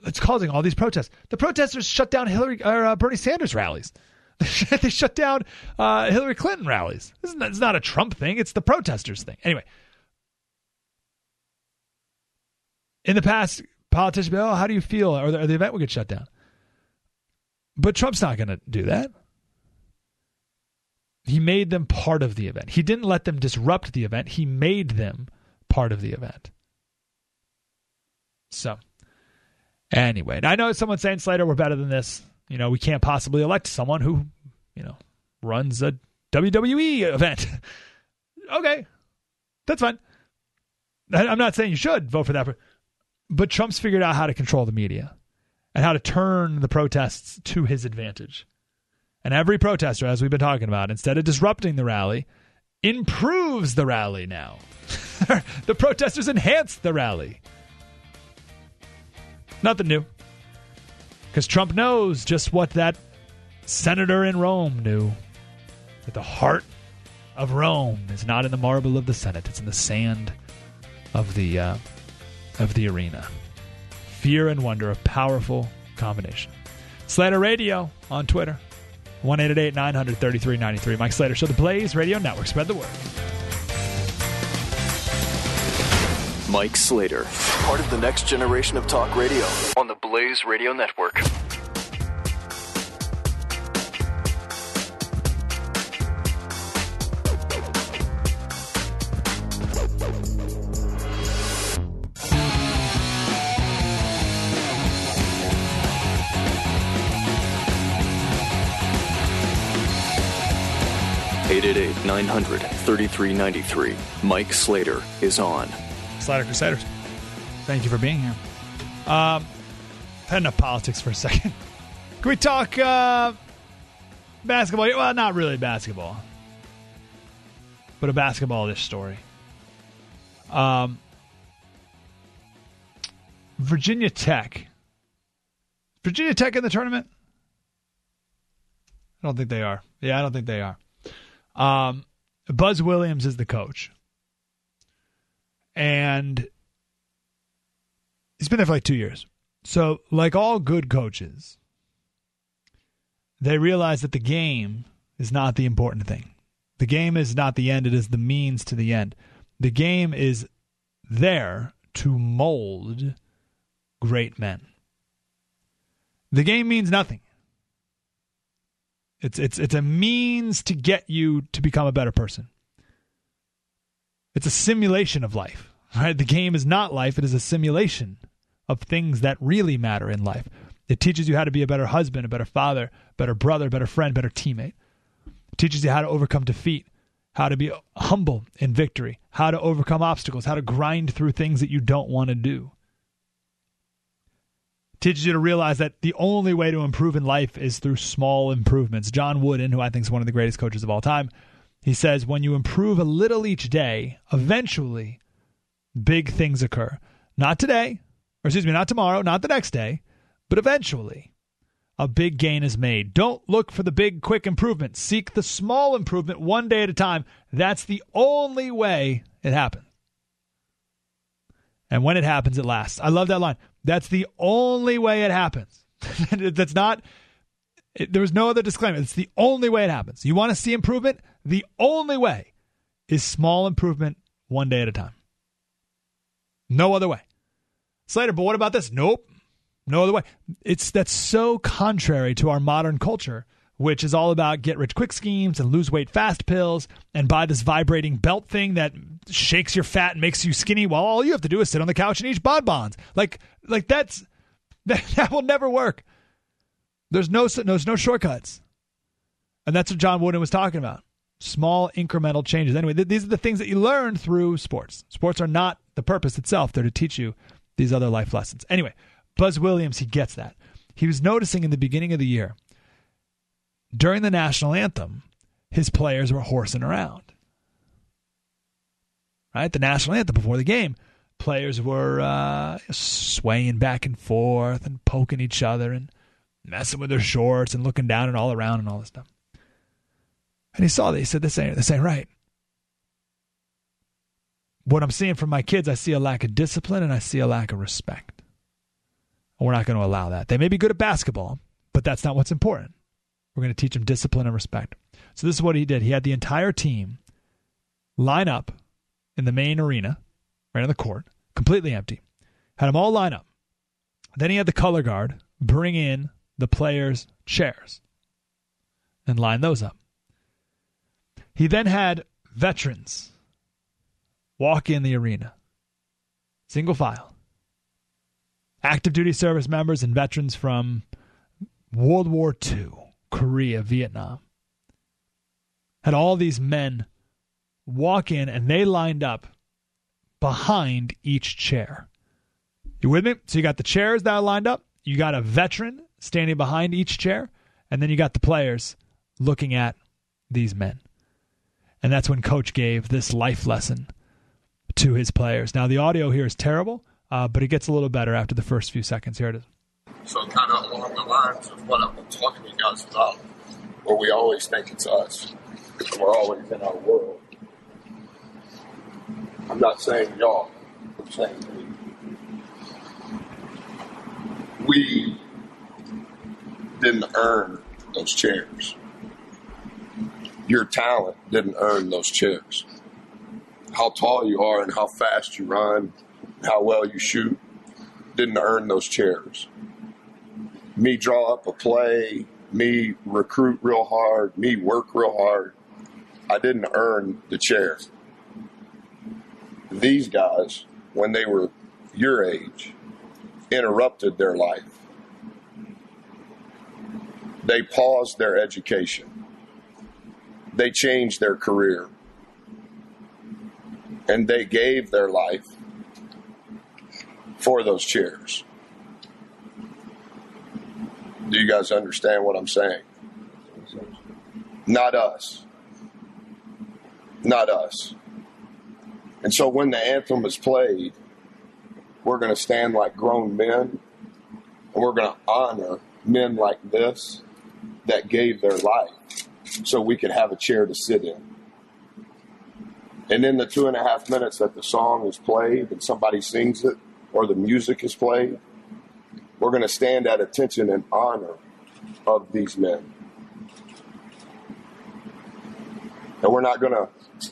Speaker 2: It's causing all these protests. The protesters shut down Hillary or uh, Bernie Sanders rallies. they shut down uh, Hillary Clinton rallies. It's not, it's not a Trump thing. It's the protesters thing. Anyway, in the past, politicians be, oh, how do you feel? Or the, or the event will get shut down. But Trump's not going to do that. He made them part of the event. He didn't let them disrupt the event. He made them part of the event. So, anyway, I know someone's saying Slater, we're better than this. You know, we can't possibly elect someone who, you know, runs a WWE event. okay, that's fine. I'm not saying you should vote for that. But Trump's figured out how to control the media and how to turn the protests to his advantage. And every protester, as we've been talking about, instead of disrupting the rally, improves the rally now. the protesters enhance the rally. Nothing new. Because Trump knows just what that senator in Rome knew that the heart of Rome is not in the marble of the Senate, it's in the sand of the uh, of the arena. Fear and wonder, a powerful combination. Slater Radio on Twitter. 1 900 3393. Mike Slater Show, the Blaze Radio Network. Spread the word.
Speaker 1: Mike Slater, part of the next generation of talk radio on the Blaze Radio Network. 900 3393. Mike Slater is on.
Speaker 2: Slater Crusaders. Thank you for being here. Um, had enough politics for a second. Can we talk uh, basketball? Well, not really basketball, but a basketball-ish story. Um, Virginia Tech. Virginia Tech in the tournament? I don't think they are. Yeah, I don't think they are. Um, Buzz Williams is the coach. And he's been there for like two years. So, like all good coaches, they realize that the game is not the important thing. The game is not the end, it is the means to the end. The game is there to mold great men. The game means nothing. It's it's it's a means to get you to become a better person. It's a simulation of life. Right? The game is not life, it is a simulation of things that really matter in life. It teaches you how to be a better husband, a better father, better brother, better friend, better teammate. It teaches you how to overcome defeat, how to be humble in victory, how to overcome obstacles, how to grind through things that you don't want to do. Teaches you to realize that the only way to improve in life is through small improvements. John Wooden, who I think is one of the greatest coaches of all time, he says, when you improve a little each day, eventually big things occur. Not today, or excuse me, not tomorrow, not the next day, but eventually a big gain is made. Don't look for the big, quick improvement. Seek the small improvement one day at a time. That's the only way it happens. And when it happens, it lasts. I love that line. That's the only way it happens. That's not, it, there was no other disclaimer. It's the only way it happens. You want to see improvement? The only way is small improvement one day at a time. No other way. Slater, but what about this? Nope. No other way. It's that's so contrary to our modern culture, which is all about get rich quick schemes and lose weight fast pills and buy this vibrating belt thing that shakes your fat and makes you skinny while all you have to do is sit on the couch and eat bonbons. Like like that's that, that will never work. There's no there's no shortcuts. And that's what John Wooden was talking about. Small incremental changes. Anyway, th- these are the things that you learn through sports. Sports are not the purpose itself. They're to teach you these other life lessons. Anyway, Buzz Williams, he gets that. He was noticing in the beginning of the year, during the national anthem, his players were horsing around. Right? The national anthem before the game, players were uh, swaying back and forth and poking each other and messing with their shorts and looking down and all around and all this stuff. And he saw that. He said, This ain't, this ain't right. What I'm seeing from my kids, I see a lack of discipline and I see a lack of respect. And we're not going to allow that. They may be good at basketball, but that's not what's important. We're going to teach them discipline and respect. So this is what he did. He had the entire team line up in the main arena, right on the court, completely empty. Had them all line up. Then he had the color guard bring in the players' chairs and line those up. He then had veterans walk in the arena, single file. Active duty service members and veterans from World War II, Korea, Vietnam. Had all these men walk in and they lined up behind each chair. You with me? So you got the chairs that are lined up, you got a veteran standing behind each chair, and then you got the players looking at these men. And that's when coach gave this life lesson to his players. Now, the audio here is terrible, uh, but it gets a little better after the first few seconds. Here it is.
Speaker 15: So, kind of along the lines of what I've been talking to you guys about, where we always think it's us, we're always in our world. I'm not saying y'all, I'm saying we. We didn't earn those chairs. Your talent didn't earn those chairs. How tall you are and how fast you run, how well you shoot, didn't earn those chairs. Me draw up a play, me recruit real hard, me work real hard, I didn't earn the chair. These guys, when they were your age, interrupted their life. They paused their education. they changed their career and they gave their life for those chairs. Do you guys understand what I'm saying? Not us. Not us. And so when the anthem is played, we're going to stand like grown men and we're going to honor men like this that gave their life so we could have a chair to sit in. And in the two and a half minutes that the song is played and somebody sings it or the music is played, we're going to stand at attention and honor of these men. And we're not going to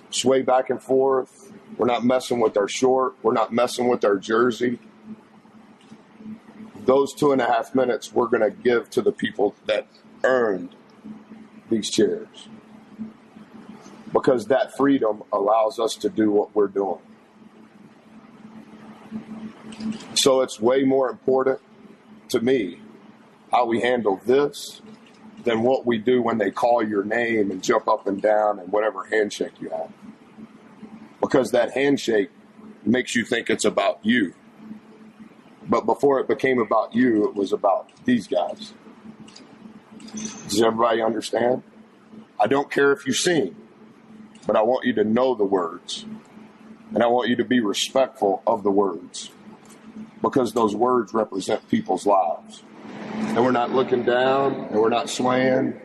Speaker 15: sway back and forth. We're not messing with our short. We're not messing with our jersey. Those two and a half minutes we're going to give to the people that earned these chairs. Because that freedom allows us to do what we're doing. So it's way more important to me how we handle this than what we do when they call your name and jump up and down and whatever handshake you have. Because that handshake makes you think it's about you. But before it became about you, it was about these guys. Does everybody understand? I don't care if you sing, but I want you to know the words. And I want you to be respectful of the words because those words represent people's lives. And we're not looking down and we're not swaying.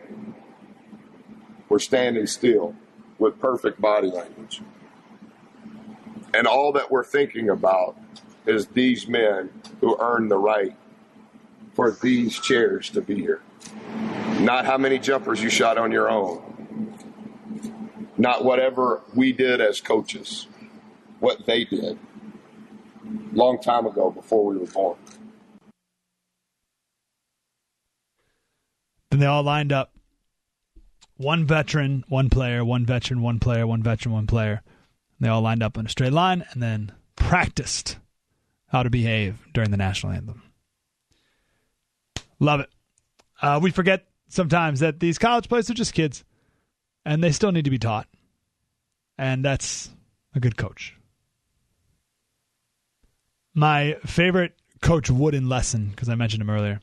Speaker 15: We're standing still with perfect body language. And all that we're thinking about is these men who earned the right for these chairs to be here. Not how many jumpers you shot on your own. Not whatever we did as coaches, what they did long time ago before we were born.
Speaker 2: Then they all lined up. One veteran, one player, one veteran, one player, one veteran, one player. They all lined up in a straight line and then practiced how to behave during the national anthem. Love it. Uh, we forget sometimes that these college players are just kids and they still need to be taught. And that's a good coach. My favorite Coach Wooden lesson, because I mentioned him earlier,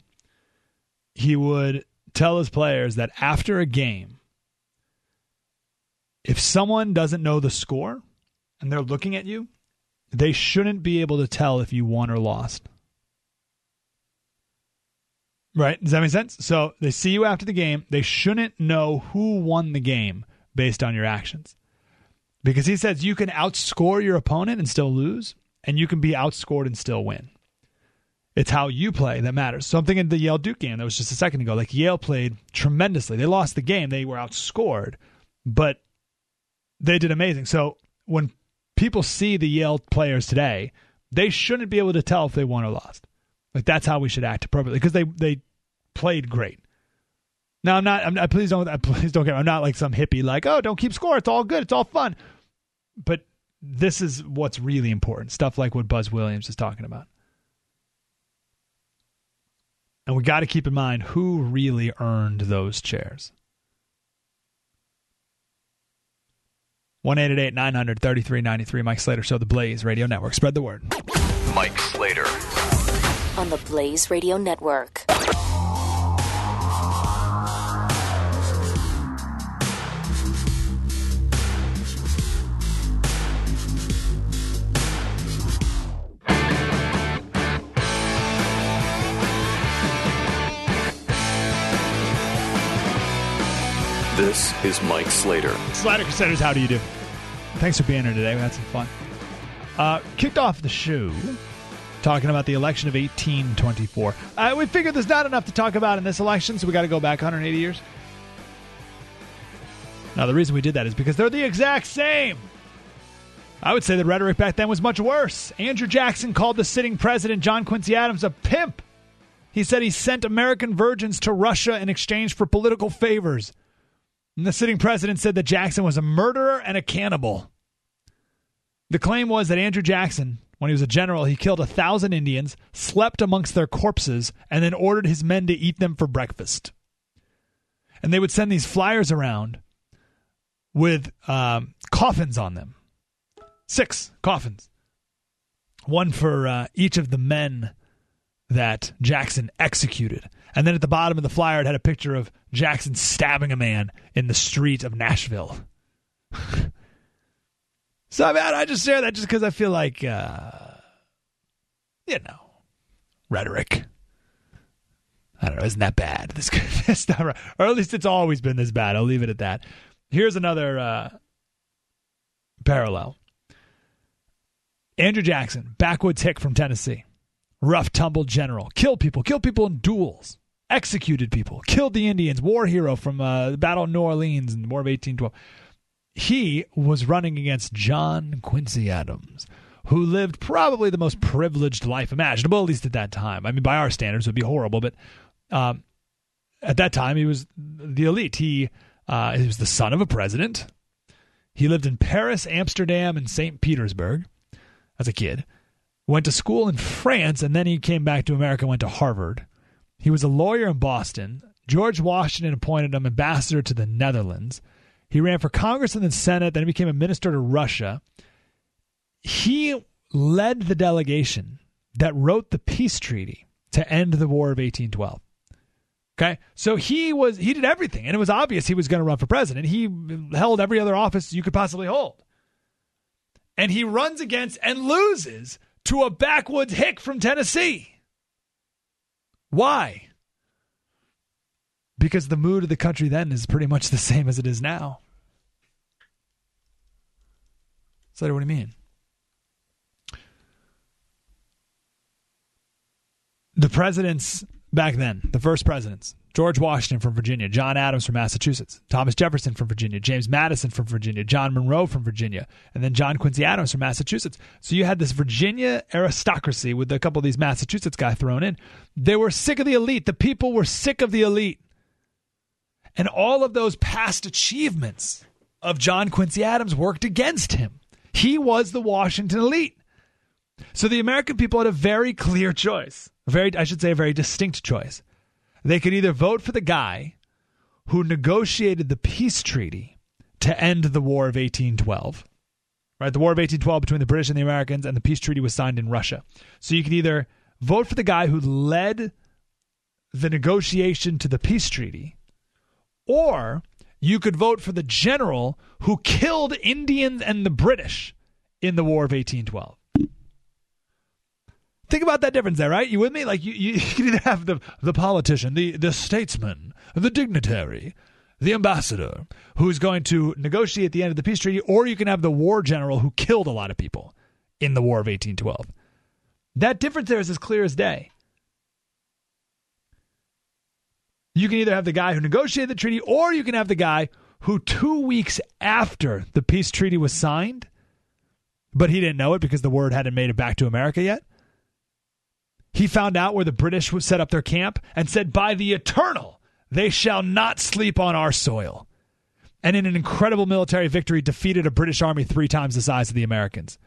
Speaker 2: he would tell his players that after a game, if someone doesn't know the score and they're looking at you, they shouldn't be able to tell if you won or lost. Right? Does that make sense? So they see you after the game. They shouldn't know who won the game based on your actions. Because he says you can outscore your opponent and still lose, and you can be outscored and still win. It's how you play that matters. Something in the Yale Duke game that was just a second ago. Like Yale played tremendously. They lost the game. They were outscored, but they did amazing. So when people see the Yale players today, they shouldn't be able to tell if they won or lost. Like that's how we should act appropriately because they they played great. Now I'm not. I'm not. Please don't. I please don't get. I'm not like some hippie. Like oh, don't keep score. It's all good. It's all fun. But this is what's really important. Stuff like what Buzz Williams is talking about. And we got to keep in mind who really earned those chairs. 1 900 3393. Mike Slater Show, the Blaze Radio Network. Spread the word.
Speaker 1: Mike Slater.
Speaker 3: On the Blaze Radio Network.
Speaker 1: This is Mike Slater.
Speaker 2: Slater Crusaders, how do you do? Thanks for being here today. We had some fun. Uh, kicked off the show talking about the election of 1824. Uh, we figured there's not enough to talk about in this election, so we got to go back 180 years. Now, the reason we did that is because they're the exact same. I would say the rhetoric back then was much worse. Andrew Jackson called the sitting president, John Quincy Adams, a pimp. He said he sent American virgins to Russia in exchange for political favors. And the sitting president said that Jackson was a murderer and a cannibal. The claim was that Andrew Jackson, when he was a general, he killed a thousand Indians, slept amongst their corpses, and then ordered his men to eat them for breakfast. And they would send these flyers around with um, coffins on them. Six coffins. One for uh, each of the men that Jackson executed. And then at the bottom of the flyer, it had a picture of Jackson stabbing a man in the street of Nashville. so, I mean, I just share that just because I feel like, uh, you know, rhetoric. I don't know. Isn't that bad? This, this. Or at least it's always been this bad. I'll leave it at that. Here's another uh, parallel. Andrew Jackson, backwoods hick from Tennessee, rough tumble general, kill people, kill people in duels, executed people, killed the Indians, war hero from uh, the Battle of New Orleans in the War of 1812. He was running against John Quincy Adams, who lived probably the most privileged life imaginable, at least at that time. I mean, by our standards, it would be horrible, but um, at that time, he was the elite. He, uh, he was the son of a president. He lived in Paris, Amsterdam, and St. Petersburg as a kid. Went to school in France, and then he came back to America and went to Harvard. He was a lawyer in Boston. George Washington appointed him ambassador to the Netherlands. He ran for Congress and the Senate, then he became a minister to Russia. He led the delegation that wrote the peace treaty to end the War of 1812. Okay. So he was he did everything and it was obvious he was going to run for president. He held every other office you could possibly hold. And he runs against and loses to a backwoods hick from Tennessee. Why? Because the mood of the country then is pretty much the same as it is now. So what do you mean? The presidents back then, the first presidents, George Washington from Virginia, John Adams from Massachusetts, Thomas Jefferson from Virginia, James Madison from Virginia, John Monroe from Virginia, and then John Quincy Adams from Massachusetts. So you had this Virginia aristocracy with a couple of these Massachusetts guys thrown in. They were sick of the elite. The people were sick of the elite. And all of those past achievements of John Quincy Adams worked against him. He was the Washington elite. So the American people had a very clear choice. Very I should say a very distinct choice. They could either vote for the guy who negotiated the peace treaty to end the War of 1812. Right, the War of 1812 between the British and the Americans and the peace treaty was signed in Russia. So you could either vote for the guy who led the negotiation to the peace treaty or you could vote for the general who killed Indians and the British in the War of 1812. Think about that difference there, right? You with me? Like you, you, can either have the the politician, the the statesman, the dignitary, the ambassador who's going to negotiate the end of the peace treaty, or you can have the war general who killed a lot of people in the War of 1812. That difference there is as clear as day. You can either have the guy who negotiated the treaty, or you can have the guy who two weeks after the peace treaty was signed, but he didn't know it because the word hadn't made it back to America yet he found out where the British would set up their camp and said, By the eternal, they shall not sleep on our soil. And in an incredible military victory, defeated a British army three times the size of the Americans.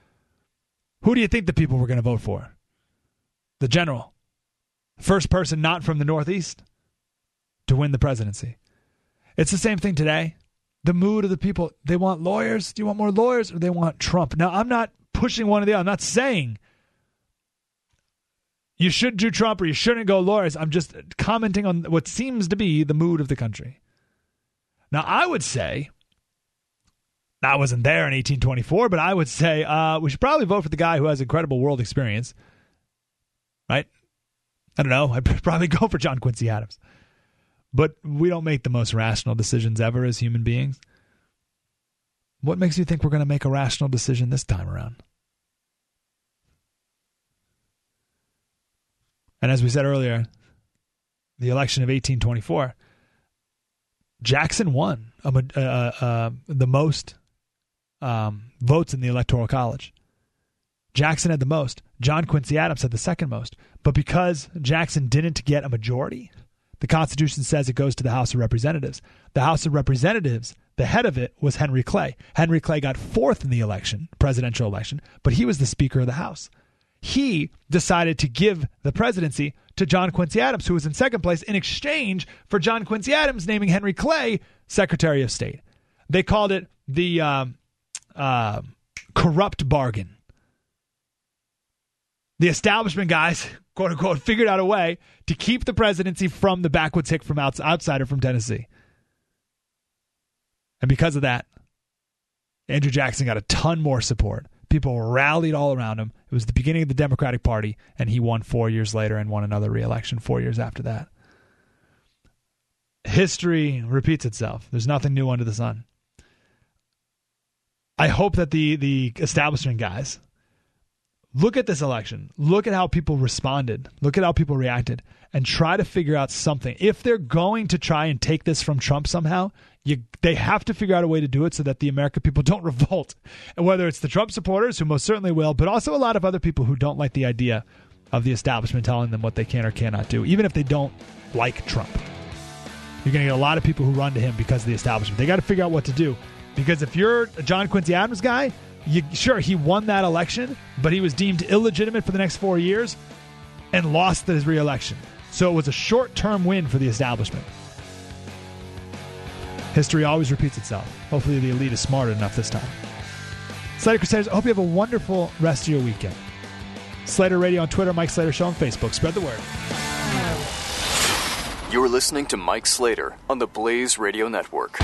Speaker 2: Who do you think the people were going to vote for? The general. First person not from the Northeast to win the presidency. It's the same thing today. The mood of the people, they want lawyers. Do you want more lawyers or they want Trump? Now, I'm not pushing one or the other. I'm not saying you should do Trump or you shouldn't go lawyers. I'm just commenting on what seems to be the mood of the country. Now, I would say, I wasn't there in 1824, but I would say uh, we should probably vote for the guy who has incredible world experience. Right? I don't know. I'd probably go for John Quincy Adams. But we don't make the most rational decisions ever as human beings. What makes you think we're going to make a rational decision this time around? And as we said earlier, the election of 1824, Jackson won uh, uh, uh, the most um, votes in the Electoral College. Jackson had the most. John Quincy Adams had the second most. But because Jackson didn't get a majority, the Constitution says it goes to the House of Representatives. The House of Representatives, the head of it was Henry Clay. Henry Clay got fourth in the election, presidential election, but he was the Speaker of the House he decided to give the presidency to John Quincy Adams, who was in second place, in exchange for John Quincy Adams naming Henry Clay Secretary of State. They called it the uh, corrupt bargain. The establishment guys, quote unquote, figured out a way to keep the presidency from the backwoods hick from outs- outsider from Tennessee. And because of that, Andrew Jackson got a ton more support. People rallied all around him. It was the beginning of the Democratic Party, and he won four years later and won another reelection four years after that. History repeats itself. There's nothing new under the sun. I hope that the the establishment guys look at this election, look at how people responded, look at how people reacted, and try to figure out something. If they're going to try and take this from Trump somehow, you they have to figure out a way to do it so that the American people don't revolt. And whether it's the Trump supporters, who most certainly will, but also a lot of other people who don't like the idea of the establishment telling them what they can or cannot do, even if they don't like Trump. You're going to get a lot of people who run to him because of the establishment. They got to figure out what to do. Because if you're a John Quincy Adams guy, you, sure, he won that election, but he was deemed illegitimate for the next four years and lost his reelection. So it was a short term win for the establishment. History always repeats itself. Hopefully, the elite is smart enough this time. Slater Crusaders, I hope you have a wonderful rest of your weekend. Slater Radio on Twitter, Mike Slater Show on Facebook. Spread the word.
Speaker 1: You're listening to Mike Slater on the Blaze Radio Network.